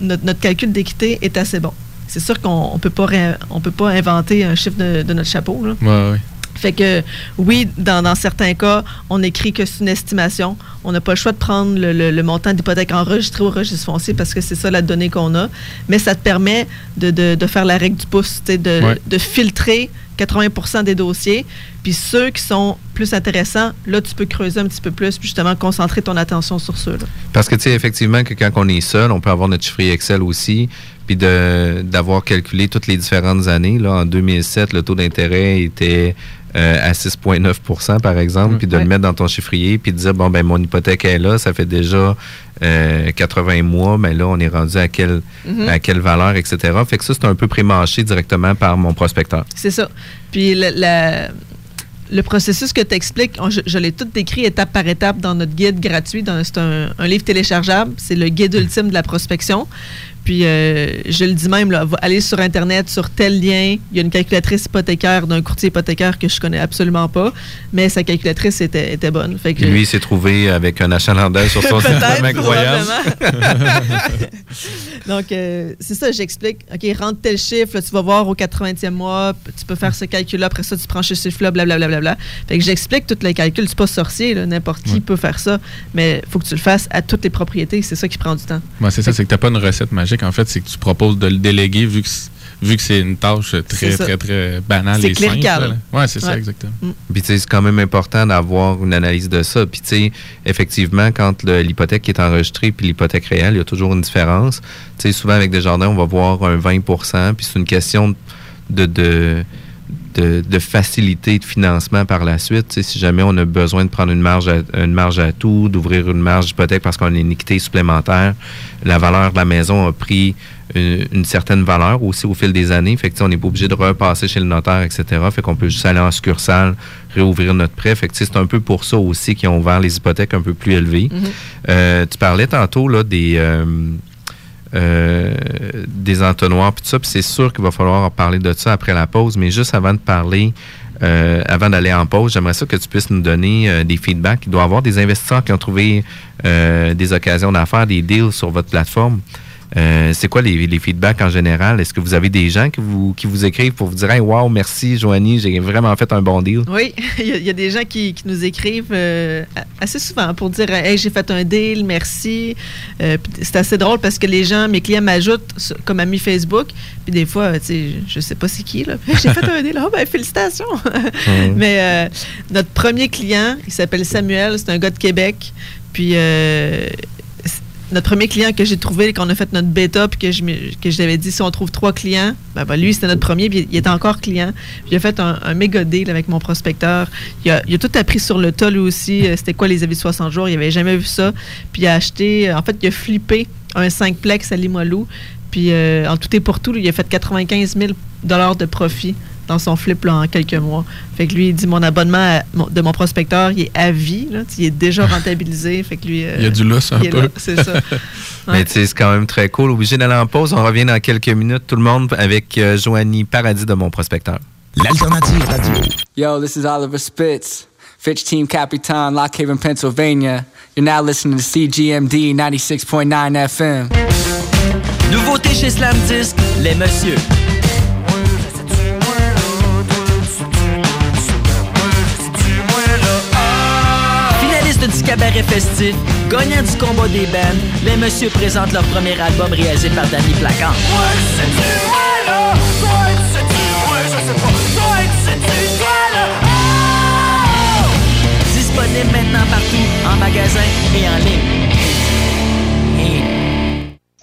notre, notre calcul d'équité est assez bon. C'est sûr qu'on ne peut, pas ré- on peut pas inventer un chiffre de, de notre chapeau. là. Ouais, ouais. Fait que oui, dans, dans certains cas, on écrit que c'est une estimation. On n'a pas le choix de prendre le, le- le montant d'hypothèque enregistré au registre foncier parce que c'est ça la donnée qu'on a. Mais ça te permet de, de- de faire la règle du pouce, de, Ouais. de filtrer 80% des dossiers. Puis ceux qui sont plus intéressants, là, tu peux creuser un petit peu plus, puis justement concentrer ton attention sur ceux-là. Parce que, tu sais, effectivement, que quand on est seul, on peut avoir notre chiffrier Excel aussi, puis d'avoir calculé toutes les différentes années. Là, en 2007, le taux d'intérêt était euh, à 6,9% par exemple, puis de le mettre dans ton chiffrier, puis de dire, bon, ben mon hypothèque est là, ça fait déjà euh, 80 mois, mais là, on est rendu à quelle, Mhm. à quelle valeur, etc. Fait que ça, c'est un peu prémâché directement par mon prospecteur. C'est ça. Puis le, la- le processus que tu expliques, je, je l'ai tout décrit étape par étape dans notre guide gratuit. C'est un, un livre téléchargeable. C'est le guide ultime de la prospection. Puis euh, je le dis même, là, va aller sur Internet, sur tel lien. Il y a une calculatrice hypothécaire d'un courtier hypothécaire que je connais absolument pas, mais sa calculatrice était, était bonne. Fait que, lui, il s'est trouvé avec un achalandage sur son système incroyable. Donc, euh, c'est ça, j'explique. OK, rentre tel chiffre, là, tu vas voir au 80e mois, tu peux faire ce calcul-là, après ça, tu prends ce chiffre-là, blablabla. Bla, bla, bla. Fait que j'explique tous les calculs. C'est pas sorcier, n'importe qui peut faire ça, mais il faut que tu le fasses à toutes les propriétés. C'est ça qui prend du temps. Ouais, c'est ça, c'est que tu n'as pas une recette magique. En fait, c'est que tu proposes de le déléguer vu que c'est- vu que c'est une tâche très, très, très banale C'est et simple. Ouais, c'est ça, exactement. Puis, tu sais, c'est quand même important d'avoir une analyse de ça. Puis, tu sais, effectivement, quand le- l'hypothèque est enregistrée puis l'hypothèque réelle, il y a toujours une différence. Tu sais, souvent, avec Desjardins, on va voir un 20% puis c'est une question de, de, de, de facilité de financement par la suite. Si jamais on a besoin de prendre une marge à, une marge à tout, d'ouvrir une marge d'hypothèque parce qu'on a une équité supplémentaire, la valeur de la maison a pris une, une certaine valeur aussi au fil des années. Fait que, on n'est pas obligé de repasser chez le notaire, etc. Fait qu'on peut juste aller en succursale, réouvrir notre prêt. Fait que, c'est un peu pour ça aussi qu'ils ont ouvert les hypothèques un peu plus élevées. Mhm. Euh, tu parlais tantôt là, des, euh, euh, des entonnoirs, puis tout ça, c'est sûr qu'il va falloir parler de ça après la pause, mais juste avant de parler, euh, avant d'aller en pause, j'aimerais ça que tu puisses nous donner euh, des feedbacks. Il doit y avoir des investisseurs qui ont trouvé euh, des occasions d'affaires, des deals sur votre plateforme. Euh, c'est quoi les, les feedbacks en général? Est-ce que vous avez des gens qui vous, qui vous écrivent pour vous dire Hey, wow, merci Joanie, j'ai vraiment fait un bon deal? Oui, il y, a- il y a des gens qui, qui nous écrivent euh, assez souvent pour dire Hey, j'ai fait un deal, merci. Euh, c'est assez drôle parce que les gens, mes clients m'ajoutent comme ami Facebook. Puis des fois, tu sais, je sais pas c'est qui, là. J'ai fait un deal. Oh, ben, félicitations. Mais euh, notre premier client, il s'appelle Samuel, c'est un gars de Québec. Puis. euh, notre premier client que j'ai trouvé, quand on a fait notre bêta, puis que je, que j'avais dit si on trouve trois clients, ben, ben, lui, c'était notre premier, puis il était encore client. J'ai fait un, méga deal avec mon prospecteur. Il a, tout appris sur le lui aussi. euh, C'était quoi les avis de 60 jours? Il avait jamais vu ça. Puis il a acheté, euh, en fait, il a flippé un 5plex à Limoilou. Puis euh, en tout et pour tout, il a fait 95 000 de profit dans son flip là, en quelques mois. Fait que lui, il dit mon abonnement à- mon- de mon prospecteur, il est à vie. Là, il est déjà rentabilisé. Fait que lui, euh, Il y a du lousse un peu. C'est ça. Mais tu sais, c'est quand même très cool. Obligé d'aller en pause. On revient dans quelques minutes, tout le monde, avec euh, Joanie Paradis de mon prospecteur. L'alternative radio. Yo, this is Oliver Spitz, Fitch Team Capitan, Lock Haven, Pennsylvania. You're now listening to CGMD 96.9 FM. Nouveauté chez Slam Disc, les messieurs. Cabaret festif, gagnant du combat des bands, les messieurs présentent leur premier album réalisé par Danny Placard. Disponible maintenant partout, en magasin et en ligne.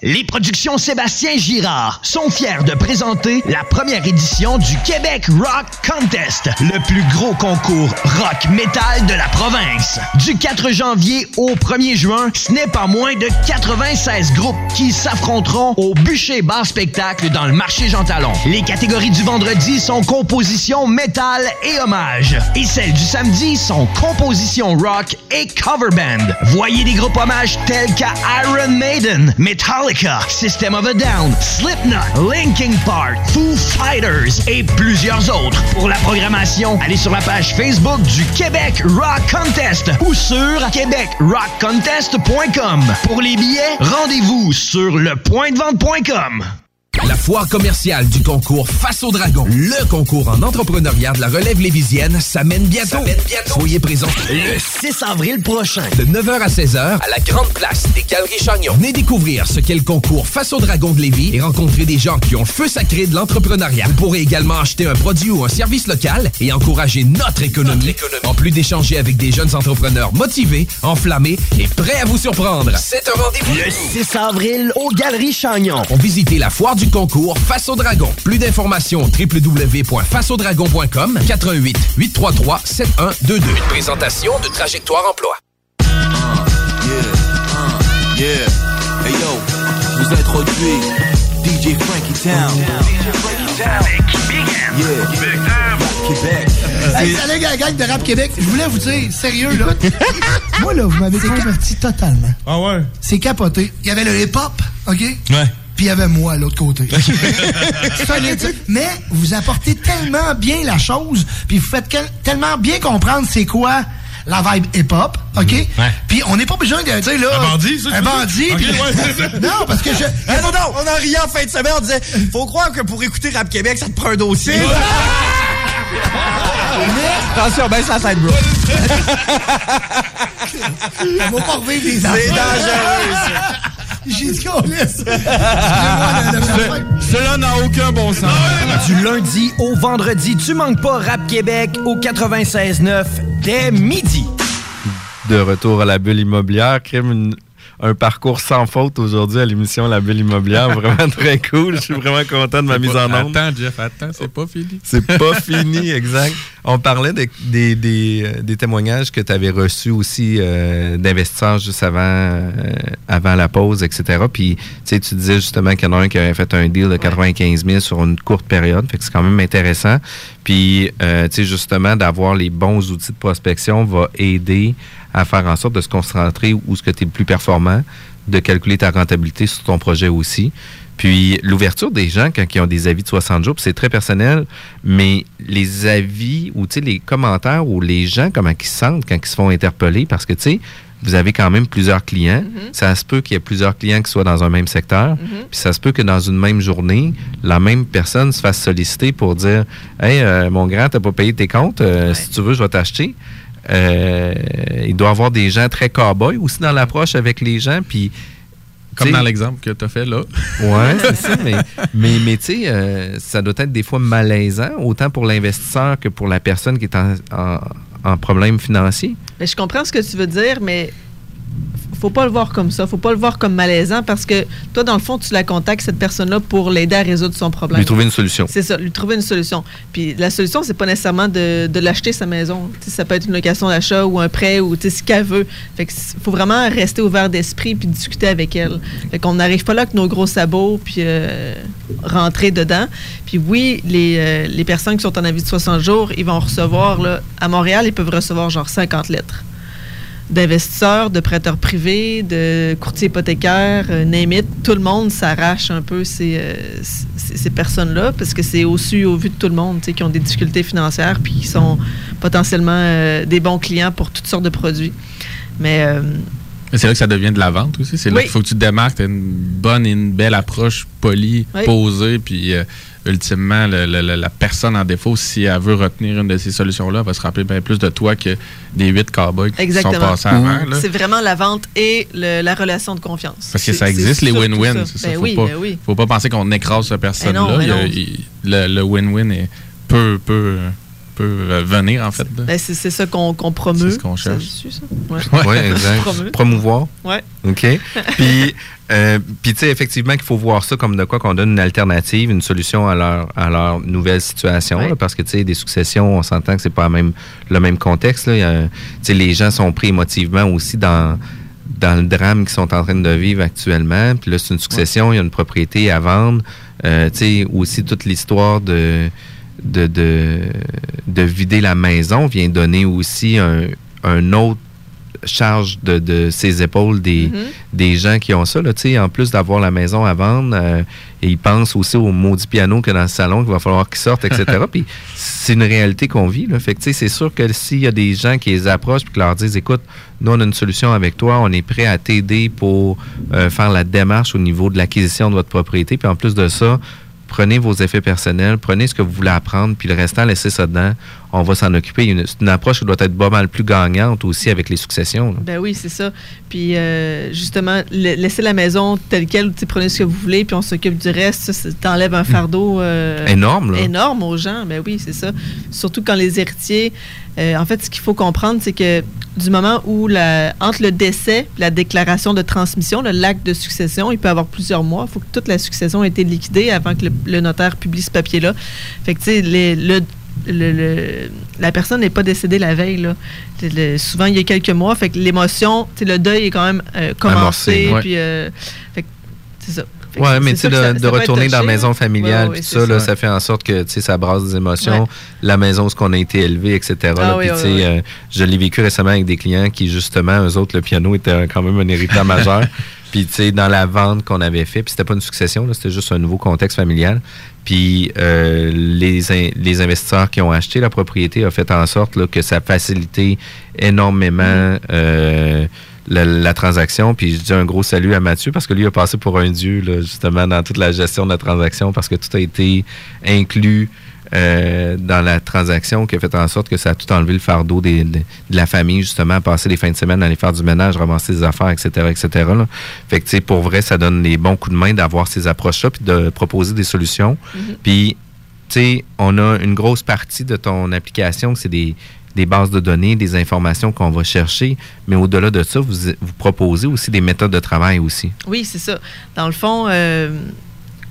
Les Productions Sébastien Girard sont fiers de présenter la première édition du Québec Rock Contest, le plus gros concours rock metal de la province. Du 4 janvier au 1er juin, ce n'est pas moins de 96 groupes qui s'affronteront au bûcher bar spectacle dans le marché Jean Talon. Les catégories du vendredi sont composition métal et hommage. Et celles du samedi sont composition rock et cover band. Voyez des groupes hommages tels qu'à Iron Maiden, System of a Down, Slipknot, Linkin Park, Foo Fighters et plusieurs autres. Pour la programmation, allez sur la page Facebook du Québec Rock Contest ou sur québecrockcontest.com. Pour les billets, rendez-vous sur lepointdevente.com. La foire commerciale du concours Face au Dragon, le concours en entrepreneuriat de la relève lévisienne, s'amène bientôt. Soyez présents le 6 avril prochain, de 9h à 16h, à la Grande Place des Galeries Chagnon. Venez découvrir ce qu'est le concours Face au Dragon de Lévis et rencontrer des gens qui ont le feu sacré de l'entrepreneuriat. Vous pourrez également acheter un produit ou un service local et encourager notre économie. En plus d'échanger avec des jeunes entrepreneurs motivés, enflammés et prêts à vous surprendre. C'est un rendez-vous le 6 avril aux Galeries Chagnon. On visiter la foire du concours Face au Dragon. Plus d'informations www.faceaudragon.com 88 833 7122. Une présentation de Trajectoire Emploi. Yeah, yeah. Hey yo, vous introduis DJ Frankie Town. Yeah. Québec. Hey, salut la gang de Rap Québec. Je voulais vous dire, sérieux, là. Moi, là, vous m'avez converti totalement. Ah ouais? C'est capoté. Il y avait le hip-hop, OK? Ouais. Puis il y avait moi, à l'autre côté. Solide, ça. Mais vous apportez tellement bien la chose, puis vous faites tellement bien comprendre c'est quoi la vibe hip-hop, OK? Puis on n'est pas besoin de dire, là... Un bandit, ça, Un bandit, ouais, ça. Non, parce que je... Eh, non, non, on en riait en fin de semaine, on disait faut croire que pour écouter Rap Québec, ça te prend un dossier. Attention, baisse la side, bro. On va pas revivre les C'est dangereux, ça. J'ai dit qu'on laisse. Cela n'a aucun bon sens. Du lundi au vendredi, tu manques pas Rap Québec au 96.9 dès midi. de retour à la bulle immobilière. Crime une- un parcours sans faute aujourd'hui à l'émission La bulle immobilière. Vraiment très cool. Je suis vraiment content de ma mise en onde. Attends, Jeff, attends, c'est pas fini. C'est pas fini, exact. On parlait de- des, des, euh, des témoignages que tu avais reçus aussi euh, d'investisseurs juste avant, euh, avant la pause, etc. Puis, tu sais, tu disais justement qu'il y en a un qui avait fait un deal de 95 000 sur une courte période. Fait que c'est quand même intéressant. Puis, euh, tu sais, justement, d'avoir les bons outils de prospection va aider à faire en sorte de se concentrer où ce que tu es le plus performant, de calculer ta rentabilité sur ton projet aussi. Puis l'ouverture des gens quand ils ont des avis de 60 jours, c'est très personnel, mais les avis ou les commentaires ou les gens, comment ils se sentent quand ils se font interpeller, parce que tu sais, vous avez quand même plusieurs clients. Ça se peut qu'il y ait plusieurs clients qui soient dans un même secteur. Puis ça se peut que dans une même journée, la même personne se fasse solliciter pour dire Hey, euh, mon grand, t'as pas payé tes comptes, euh, si tu veux, je vais t'acheter. Euh, il doit y avoir des gens très cow-boy aussi dans l'approche avec les gens. Puis Comme dans l'exemple que tu as fait là. Ouais, c'est ça. Mais, mais, mais tu sais, euh, ça doit être des fois malaisant, autant pour l'investisseur que pour la personne qui est en, en- en problème financier. Mais je comprends ce que tu veux dire, mais faut pas le voir comme ça. Faut pas le voir comme malaisant parce que toi, dans le fond, tu la contactes, cette personne-là, pour l'aider à résoudre son problème. Lui trouver une solution. C'est ça, lui trouver une solution. Puis la solution, c'est pas nécessairement de, de l'acheter sa maison. Ça peut être une location d'achat ou un prêt ou ce qu'elle veut. Fait que faut vraiment rester ouvert d'esprit puis discuter avec elle. Fait qu'on n'arrive pas là avec nos gros sabots puis euh, rentrer dedans. Puis oui, les, euh, les personnes qui sont en avis de 60 jours, ils vont recevoir, là, à Montréal, ils peuvent recevoir genre 50 lettres d'investisseurs, de prêteurs privés, de courtiers hypothécaires, euh, name it. Tout le monde s'arrache un peu ces, euh, ces, ces personnes-là parce que c'est au-dessus, au vu de tout le monde, tu sais, qui ont des difficultés financières puis qui sont potentiellement euh, des bons clients pour toutes sortes de produits. Mais euh, Mais c'est là que ça devient de la vente aussi. C'est là Oui. qu'il faut que tu te démarques, tu as une bonne et une belle approche polie, Oui. posée, puis euh, ultimement, le- le- le- la personne en défaut, si elle veut retenir une de ces solutions-là, elle va se rappeler bien plus de toi que des huit cowboys qui sont exactement. passés avant. là. C'est vraiment la vente et le- la relation de confiance. Parce que ça existe, les win-win. ça. Ben faut, oui, pas, ben oui. faut pas penser qu'on écrase cette personne-là. Il non. il- le le win-win est peu, peu, peut euh, venir, en fait. Ben, c'est c'est ça qu'on qu'on promeut. C'est ce qu'on cherche. Ouais. Oui, exact. Promouvoir. Ouais. OK. Puis, euh, puis tu sais, effectivement, qu'il faut voir ça comme de quoi qu'on donne une alternative, une solution à leur, à leur nouvelle situation. là, parce que, tu sais, des successions, on s'entend que c'est pas même, le même contexte. Là. Tu sais, les gens sont pris émotivement aussi dans dans le drame qu'ils sont en train de vivre actuellement. Puis là, c'est une succession, il y a une propriété à vendre. Euh, tu sais, aussi toute l'histoire de, de, de, de vider la maison vient donner aussi un, un autre charge de, de ses épaules des, des gens qui ont ça. Là, en plus d'avoir la maison à vendre, euh, et ils pensent aussi au maudit piano que dans le salon qu'il va falloir qu'ils sortent, etc. puis c'est une réalité qu'on vit. Là. Fait que, tu sais, c'est sûr que s'il y a des gens qui les approchent et qui leur disent écoute, nous on a une solution avec toi, on est prêt à t'aider pour euh, faire la démarche au niveau de l'acquisition de votre propriété. Puis en plus de ça, prenez vos effets personnels, prenez ce que vous voulez apprendre, puis le restant, laissez ça dedans. On va s'en occuper. Une- C'est une approche qui doit être pas mal plus gagnante aussi avec les successions. là. Ben oui, c'est ça. Puis euh, justement, la- laissez la maison telle quelle, prenez ce que vous voulez, puis on s'occupe du reste. T'enlèves un fardeau euh, Énorme, là. énorme aux gens. Ben oui, c'est ça. Surtout quand les héritiers. euh, en fait, ce qu'il faut comprendre, c'est que du moment où la, entre le décès, et la déclaration de transmission, le l'acte de succession, il peut avoir plusieurs mois. Il faut que toute la succession ait été liquidée avant que le, le notaire publie ce papier-là. Fait que tu sais, les- le le- le- la personne n'est pas décédée la veille. Là. Le- souvent, il y a quelques mois. Fait que l'émotion, le deuil est quand même euh, commencé. Ouais. Puis, euh, c'est ça. Fait Ouais, mais tu sais, de, ça- de ça peut être retourner dans la maison familiale, Ouais, ouais, puis c'est tout ça, là, ça fait en sorte que tu sais, ça brasse des émotions. La maison où on a été élevé, etc. là, Ah oui, puis, oui, oui. euh, je l'ai vécu récemment avec des clients qui, justement, eux autres, le piano était quand même un héritage majeur. Puis, tu sais, dans la vente qu'on avait fait, puis c'était pas une succession, c'était juste un nouveau contexte familial. Puis, euh, les, les investisseurs qui ont acheté la propriété ont fait en sorte là, que ça facilitait énormément euh, la, la transaction. Puis, je dis un gros salut à Mathieu parce que lui a passé pour un dieu, là, justement, dans toute la gestion de la transaction parce que tout a été inclus. Euh, dans la transaction qui a fait en sorte que ça a tout enlevé le fardeau des- de, de la famille, justement, passer les fins de semaine, aller faire du ménage, ramasser des affaires, etc., etc. là. Fait que, tu sais, pour vrai, ça donne les bons coups de main d'avoir ces approches-là, puis de proposer des solutions. Puis, tu sais, on a une grosse partie de ton application, c'est des, des bases de données, des informations qu'on va chercher, mais au-delà de ça, vous, vous proposez aussi des méthodes de travail aussi. Oui, c'est ça. Dans le fond, euh,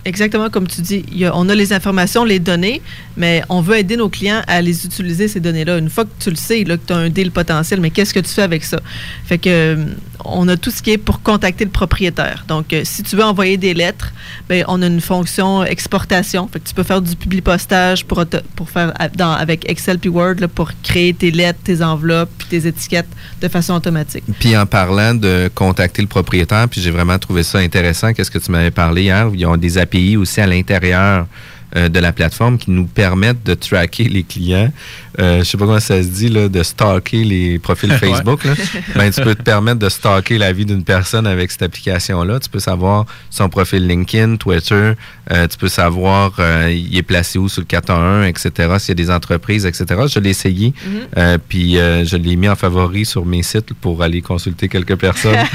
exactement comme tu dis, on a les informations, les données, mais on veut aider nos clients à les utiliser, ces données-là. Une fois que tu le sais, là, que tu as un deal potentiel, mais qu'est-ce que tu fais avec ça? Fait que euh, on a tout ce qui est pour contacter le propriétaire. Donc, euh, si tu veux envoyer des lettres, ben, on a une fonction exportation. Fait que tu peux faire du publipostage pour, pour faire avec Excel puis Word pour créer tes lettres, tes enveloppes puis tes étiquettes de façon automatique. Puis en parlant de contacter le propriétaire, puis j'ai vraiment trouvé ça intéressant, qu'est-ce que tu m'avais parlé hier, ils ont des aussi à l'intérieur euh, de la plateforme qui nous permettent de tracker les clients. Euh, je sais pas comment ça se dit, là, de stalker les profils Ouais. Facebook. là. Ben, tu peux te permettre de stalker la vie d'une personne avec cette application-là. Tu peux savoir son profil LinkedIn, Twitter. Euh, tu peux savoir euh, il est placé où sur le 411, etc. S'il y a des entreprises, etc. Je l'ai essayé. Mhm. Euh, puis je l'ai mis en favori sur mes sites pour aller consulter quelques personnes.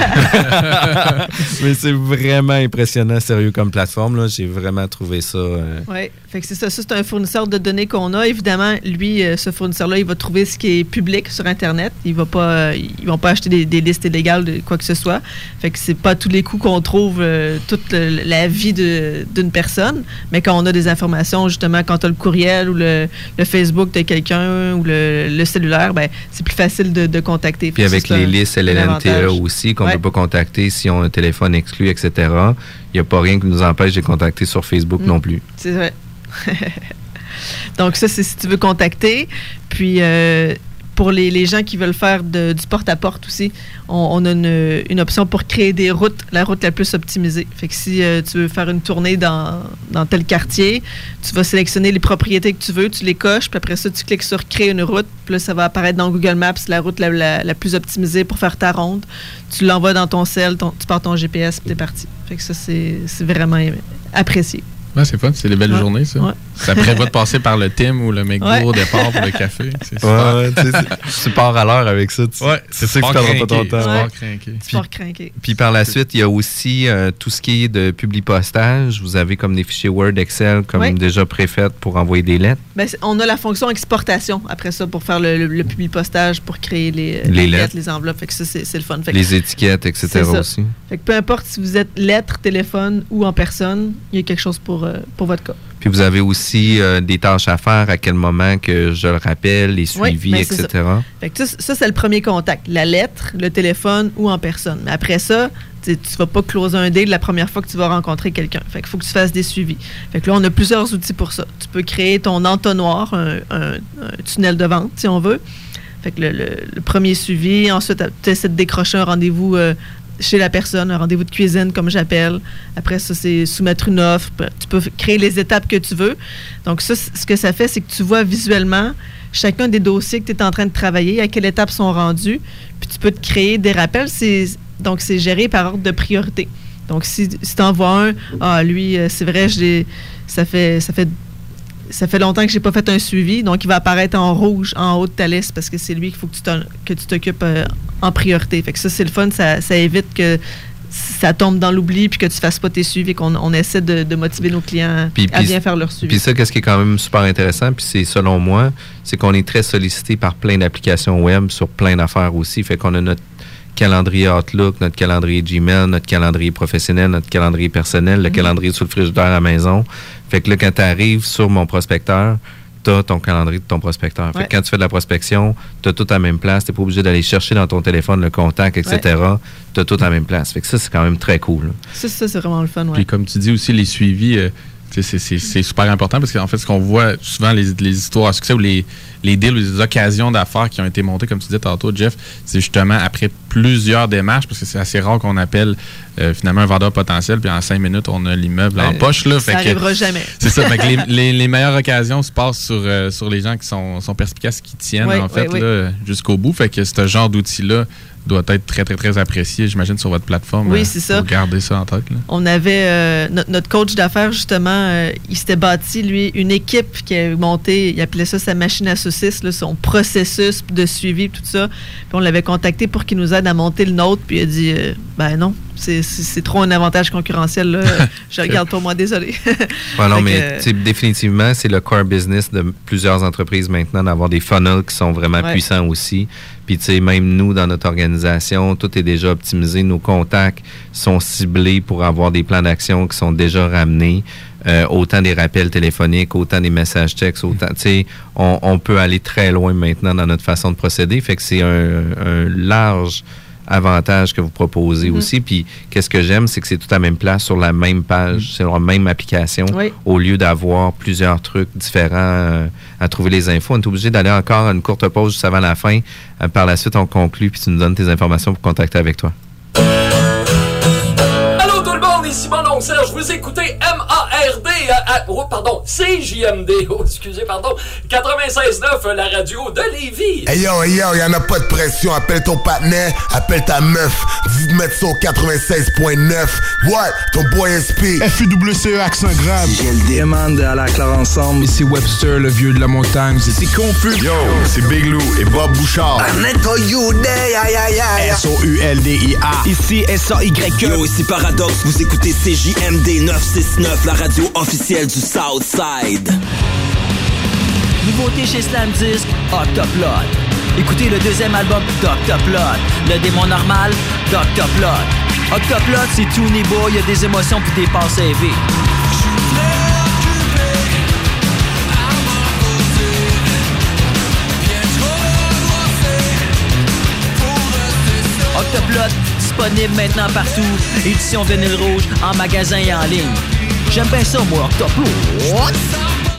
Mais c'est vraiment impressionnant, sérieux, comme plateforme. J'ai vraiment trouvé ça. euh, Oui, fait que c'est ça. Ça, c'est un fournisseur de données qu'on a. Évidemment, lui, euh, ce fournisseur-là, il va trouver ce qui est public sur Internet. Il va pas, euh, ils vont pas acheter des, des listes illégales de quoi que ce soit. Fait que c'est pas à tous les coups qu'on trouve euh, toute le- la vie d'une personne. Mais quand on a des informations, justement, quand tu as le courriel ou le, le Facebook de quelqu'un ou le, le cellulaire, ben, c'est plus facile de, de contacter. Puis avec ça, les listes avantage. E aussi, qu'on ne Ouais. peut pas contacter si on a un téléphone exclu, etc. Il n'y a pas rien qui nous empêche de contacter sur Facebook Mm. non plus. C'est vrai. Donc, ça, c'est si tu veux contacter. Puis, euh, pour les, les gens qui veulent faire du porte-à-porte aussi, on, a une, une option pour créer des routes, la route la plus optimisée. Fait que si euh, tu veux faire une tournée dans, dans tel quartier, tu vas sélectionner les propriétés que tu veux, tu les coches, puis après ça, tu cliques sur Créer une route. Puis là, ça va apparaître dans Google Maps, la route la, la- plus optimisée pour faire ta ronde. Tu l'envoies dans ton cell, tu pars ton GPS, puis t'es parti. Fait que ça, c'est vraiment apprécié. Ouais, c'est fun, c'est des belles Ouais. journées, ça. Ouais. Ça prévoit de passer par le Tim ou le McDo Ouais. au départ pour le café. Tu pars à l'heure avec ça. Tu, Ouais, c'est sûr que tu perdras pas ton temps. sport craqué. Puis par la suite, il y a aussi euh, tout ce qui est de publi-postage. Vous avez comme des fichiers Word, Excel, comme déjà préfaites pour envoyer des lettres. Ben, on a la fonction exportation après ça pour faire le, le, le publi-postage, pour créer les, Les lettres. les enveloppes. Fait que ça, c'est le fun. Fait que- Les étiquettes, etc. Ça. aussi. Fait que peu importe si vous êtes lettre, téléphone ou en personne, il y a quelque chose pour, euh, pour votre cas. Puis vous avez aussi euh, des tâches à faire, à quel moment que je le rappelle, les Oui, suivis, ben, etc. ça. Fait que ça, ça, c'est le premier contact. La lettre, le téléphone ou en personne. Mais après ça, tu tu vas pas closer un dé la première fois que tu vas rencontrer quelqu'un. Fait qu'il faut que tu fasses des suivis. Fait que là, on a plusieurs outils pour ça. Tu peux créer ton entonnoir, un, un- un tunnel de vente, si on veut. Fait que le, le- le premier suivi, ensuite, tu essaies de décrocher un rendez-vous euh, chez la personne, un rendez-vous de cuisine, comme j'appelle. Après ça, c'est soumettre une offre. Tu peux créer les étapes que tu veux. Donc, ça, ce que ça fait, c'est que tu vois visuellement chacun des dossiers que tu es en train de travailler, à quelle étape sont rendus, puis tu peux te créer des rappels. Donc, c'est géré par ordre de priorité. Donc, si, si tu envoies un, ah, lui, euh, c'est vrai, ça fait, ça fait ça fait longtemps que j'ai pas fait un suivi, donc il va apparaître en rouge en haut de ta liste parce que c'est lui qu'il faut que tu t'occupes euh, en priorité. Fait que ça, c'est le fun, ça, ça évite que ça tombe dans l'oubli puis que tu fasses pas tes suivis, qu'on on essaie de, de motiver nos clients à bien faire leur suivi. Puis ça, qu'est-ce qui est quand même super intéressant, puis c'est selon moi, c'est qu'on est très sollicité par plein d'applications web sur plein d'affaires aussi. Fait qu'on a notre calendrier Outlook, notre calendrier Gmail, notre calendrier professionnel, notre calendrier personnel, le Mhm. calendrier sous le frigidaire à la maison. Fait que là, quand tu arrives sur mon prospecteur, tu as ton calendrier de ton prospecteur. Fait Ouais. que quand tu fais de la prospection, tu as tout à la même place. Tu pas obligé d'aller chercher dans ton téléphone le contact, etc. Tu as tout à la même place. Fait que ça, c'est quand même très cool. là. Ça, ça, c'est vraiment le fun, ouais. Puis comme tu dis aussi, les suivis, euh, tu sais, c'est- c'est c'est super important parce qu'en fait, ce qu'on voit souvent, les, les histoires à succès ou les, les deals ou les occasions d'affaires qui ont été montées, comme tu disais tantôt, Jeff, c'est justement après plusieurs démarches, parce que c'est assez rare qu'on appelle euh, finalement un vendeur potentiel, puis en cinq minutes, on a l'immeuble en poche. Là, ça fait que- arrivera jamais. C'est ça. fait que les, les- les meilleures occasions se passent sur, euh, sur les gens qui sont, sont perspicaces, qui tiennent Oui, en fait oui, oui. là, jusqu'au bout. Fait que ce genre d'outil-là doit être très, très, très apprécié, j'imagine, sur votre plateforme. Oui, euh, c'est ça. Pour garder ça en tête. là. On avait euh, notre, notre coach d'affaires, justement, euh, il s'était bâti, lui, une équipe qui a monté, il appelait ça sa machine à saucisses, là, son processus de suivi, tout ça. Puis on l'avait contacté pour qu'il nous aide à monter le nôtre, puis il a dit euh, Ben non, c'est- trop un avantage concurrentiel, là. Je regarde pour moi, désolé. Ouais, non, mais définitivement, c'est le core business de plusieurs entreprises maintenant d'avoir des funnels qui sont vraiment Ouais. puissants aussi. Puis, tu sais, même nous, dans notre organisation, tout est déjà optimisé. Nos contacts sont ciblés pour avoir des plans d'action qui sont déjà ramenés. Euh, autant des rappels téléphoniques, autant des messages textes, autant, tu sais, on, on peut aller très loin maintenant dans notre façon de procéder. Fait que c'est un, un large avantage que vous proposez Mhm. aussi. Puis, qu'est-ce que j'aime, c'est que c'est tout à la même place, sur la même page, sur la même application, Oui. au lieu d'avoir plusieurs trucs différents euh, à trouver les infos. On est obligé d'aller encore à une courte pause juste avant la fin. Euh, par la suite, on conclut, puis tu nous donnes tes informations pour contacter avec toi. Allô tout le monde, ici mon oncle Serge, vous écoutez M-A-R-D, euh, oh, pardon, C-J-M-D, oh, excusez, pardon, 96.9, euh, la radio de Lévis. Hey yo, hey yo, y'en a pas de pression. Appelle ton partenaire, appelle ta meuf. Vous mettez ça au 96.9. What? Ton boy SP. FUWCE accent grave. Demande à la clare ensemble. Ici Webster, le vieux de la montagne. C'est confus. Yo, c'est Big Lou et Bob Bouchard. S-O-U-L-D-I-A. Ici S-A-Y-E. Yo, ici Paradox, vous écoutez CJMD 969, la radio officielle du Southside. Nouveauté chez Slam Disc, Octoplot. Écoutez le deuxième album d'Octoplot. Le démon normal, d'Octoplot. Octoplot, c'est tout niveau, il y a des émotions puis des passes élevées. Octoplot, disponible maintenant partout. Édition vinyle rouge, en magasin et en ligne. J'aime bien ça, moi, Octoplot.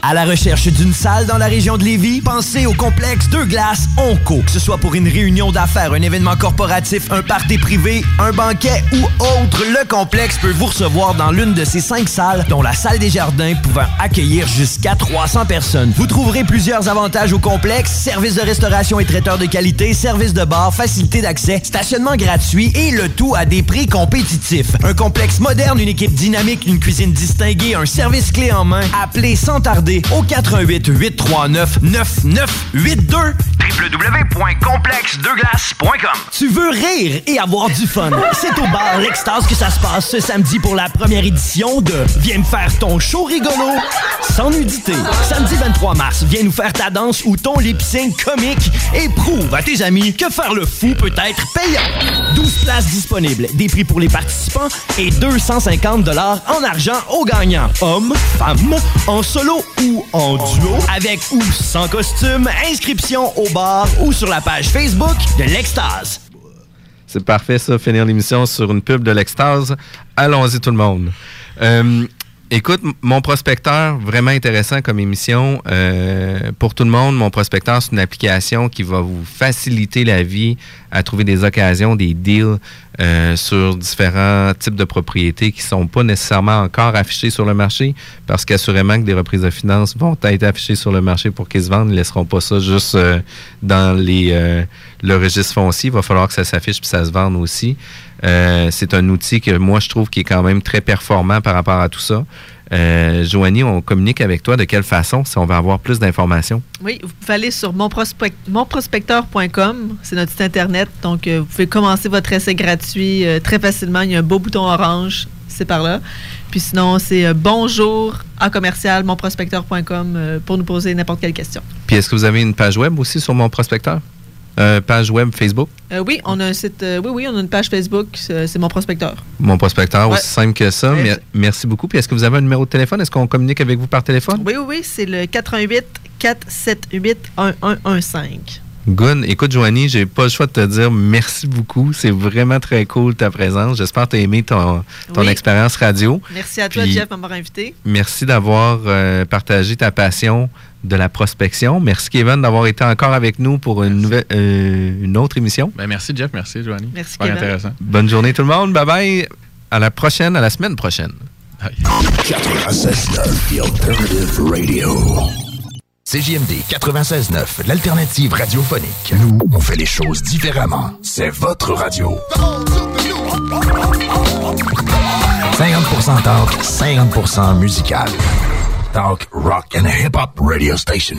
À la recherche d'une salle dans la région de Lévis, pensez au complexe Deux Glaces Onco. Que ce soit pour une réunion d'affaires, un événement corporatif, un party privé, un banquet ou autre, le complexe peut vous recevoir dans l'une de ses cinq salles, dont la salle des jardins pouvant accueillir jusqu'à 300 personnes. Vous trouverez plusieurs avantages au complexe, services de restauration et traiteurs de qualité, services de bar, facilité d'accès, stationnement gratuit et le tout à des prix compétitifs. Un complexe moderne, une équipe dynamique, une cuisine distinguée, un service clé en main. Appelez sans tarder au 88 839 9982 www.complexdeglace.com Tu veux rire et avoir du fun. C'est au bar L'Extase que ça se passe ce samedi pour la première édition de Viens me faire ton show rigolo sans nudité. Samedi 23 mars, viens nous faire ta danse ou ton lip sync comique et prouve à tes amis que faire le fou peut être payant. 12 places disponibles, des prix pour les participants et 250 dollars en argent aux gagnants. Hommes, femmes, en solo ou en duo, avec ou sans costume, inscription au bar ou sur la page Facebook de l'Extase. C'est parfait, ça, finir l'émission sur une pub de l'Extase. Allons-y, tout le monde. Euh, écoute, mon prospecteur, vraiment intéressant comme émission. Euh, pour tout le monde, mon prospecteur, c'est une application qui va vous faciliter la vie à trouver des occasions, des deals euh, sur différents types de propriétés qui ne sont pas nécessairement encore affichés sur le marché parce qu'assurément que des reprises de finances vont être affichées sur le marché pour qu'ils se vendent. Ils ne laisseront pas ça juste euh, dans les, euh, le registre foncier. Il va falloir que ça s'affiche puis ça se vende aussi. Euh, c'est un outil que moi, je trouve qui est quand même très performant par rapport à tout ça. Euh, Joanie, on communique avec toi de quelle façon si on veut avoir plus d'informations? Oui, vous pouvez aller sur monprospect- monprospecteur.com, c'est notre site internet. Donc, euh, vous pouvez commencer votre essai gratuit euh, très facilement. Il y a un beau bouton orange, c'est par là. Puis sinon, c'est bonjour à commercial monprospecteur.com pour nous poser n'importe quelle question. Puis est-ce que vous avez une page web aussi sur mon prospecteur? Euh, page web Facebook? Euh, oui, on a un site. euh, oui, oui, on a une page Facebook. C'est mon prospecteur. Mon prospecteur, Ouais. aussi simple que ça. Ouais. Mer- merci beaucoup. Puis est-ce que vous avez un numéro de téléphone? Est-ce qu'on communique avec vous par téléphone? Oui, oui, oui, c'est le 88 478 1115. Good. Écoute, Joanie, j'ai pas le choix de te dire merci beaucoup. C'est vraiment très cool ta présence. J'espère que tu as aimé ton, ton Oui. expérience radio. Merci à toi, Puis- Jeff, de m'avoir invité. Merci d'avoir partagé ta passion de la prospection. Merci, Kevin, d'avoir été encore avec nous pour une, nouvelle, euh, une autre émission. Ben, merci, Jeff. Merci, Joanie. Merci, Kevin. intéressant. Bonne journée, tout le monde. Bye bye. À la prochaine, à la semaine prochaine. 96.9, The Alternative Radio. CJMD 96.9, l'alternative radiophonique. Nous, on fait les choses différemment. C'est votre radio. 50% talk, 50% musical. Talk, rock and hip-hop radio station.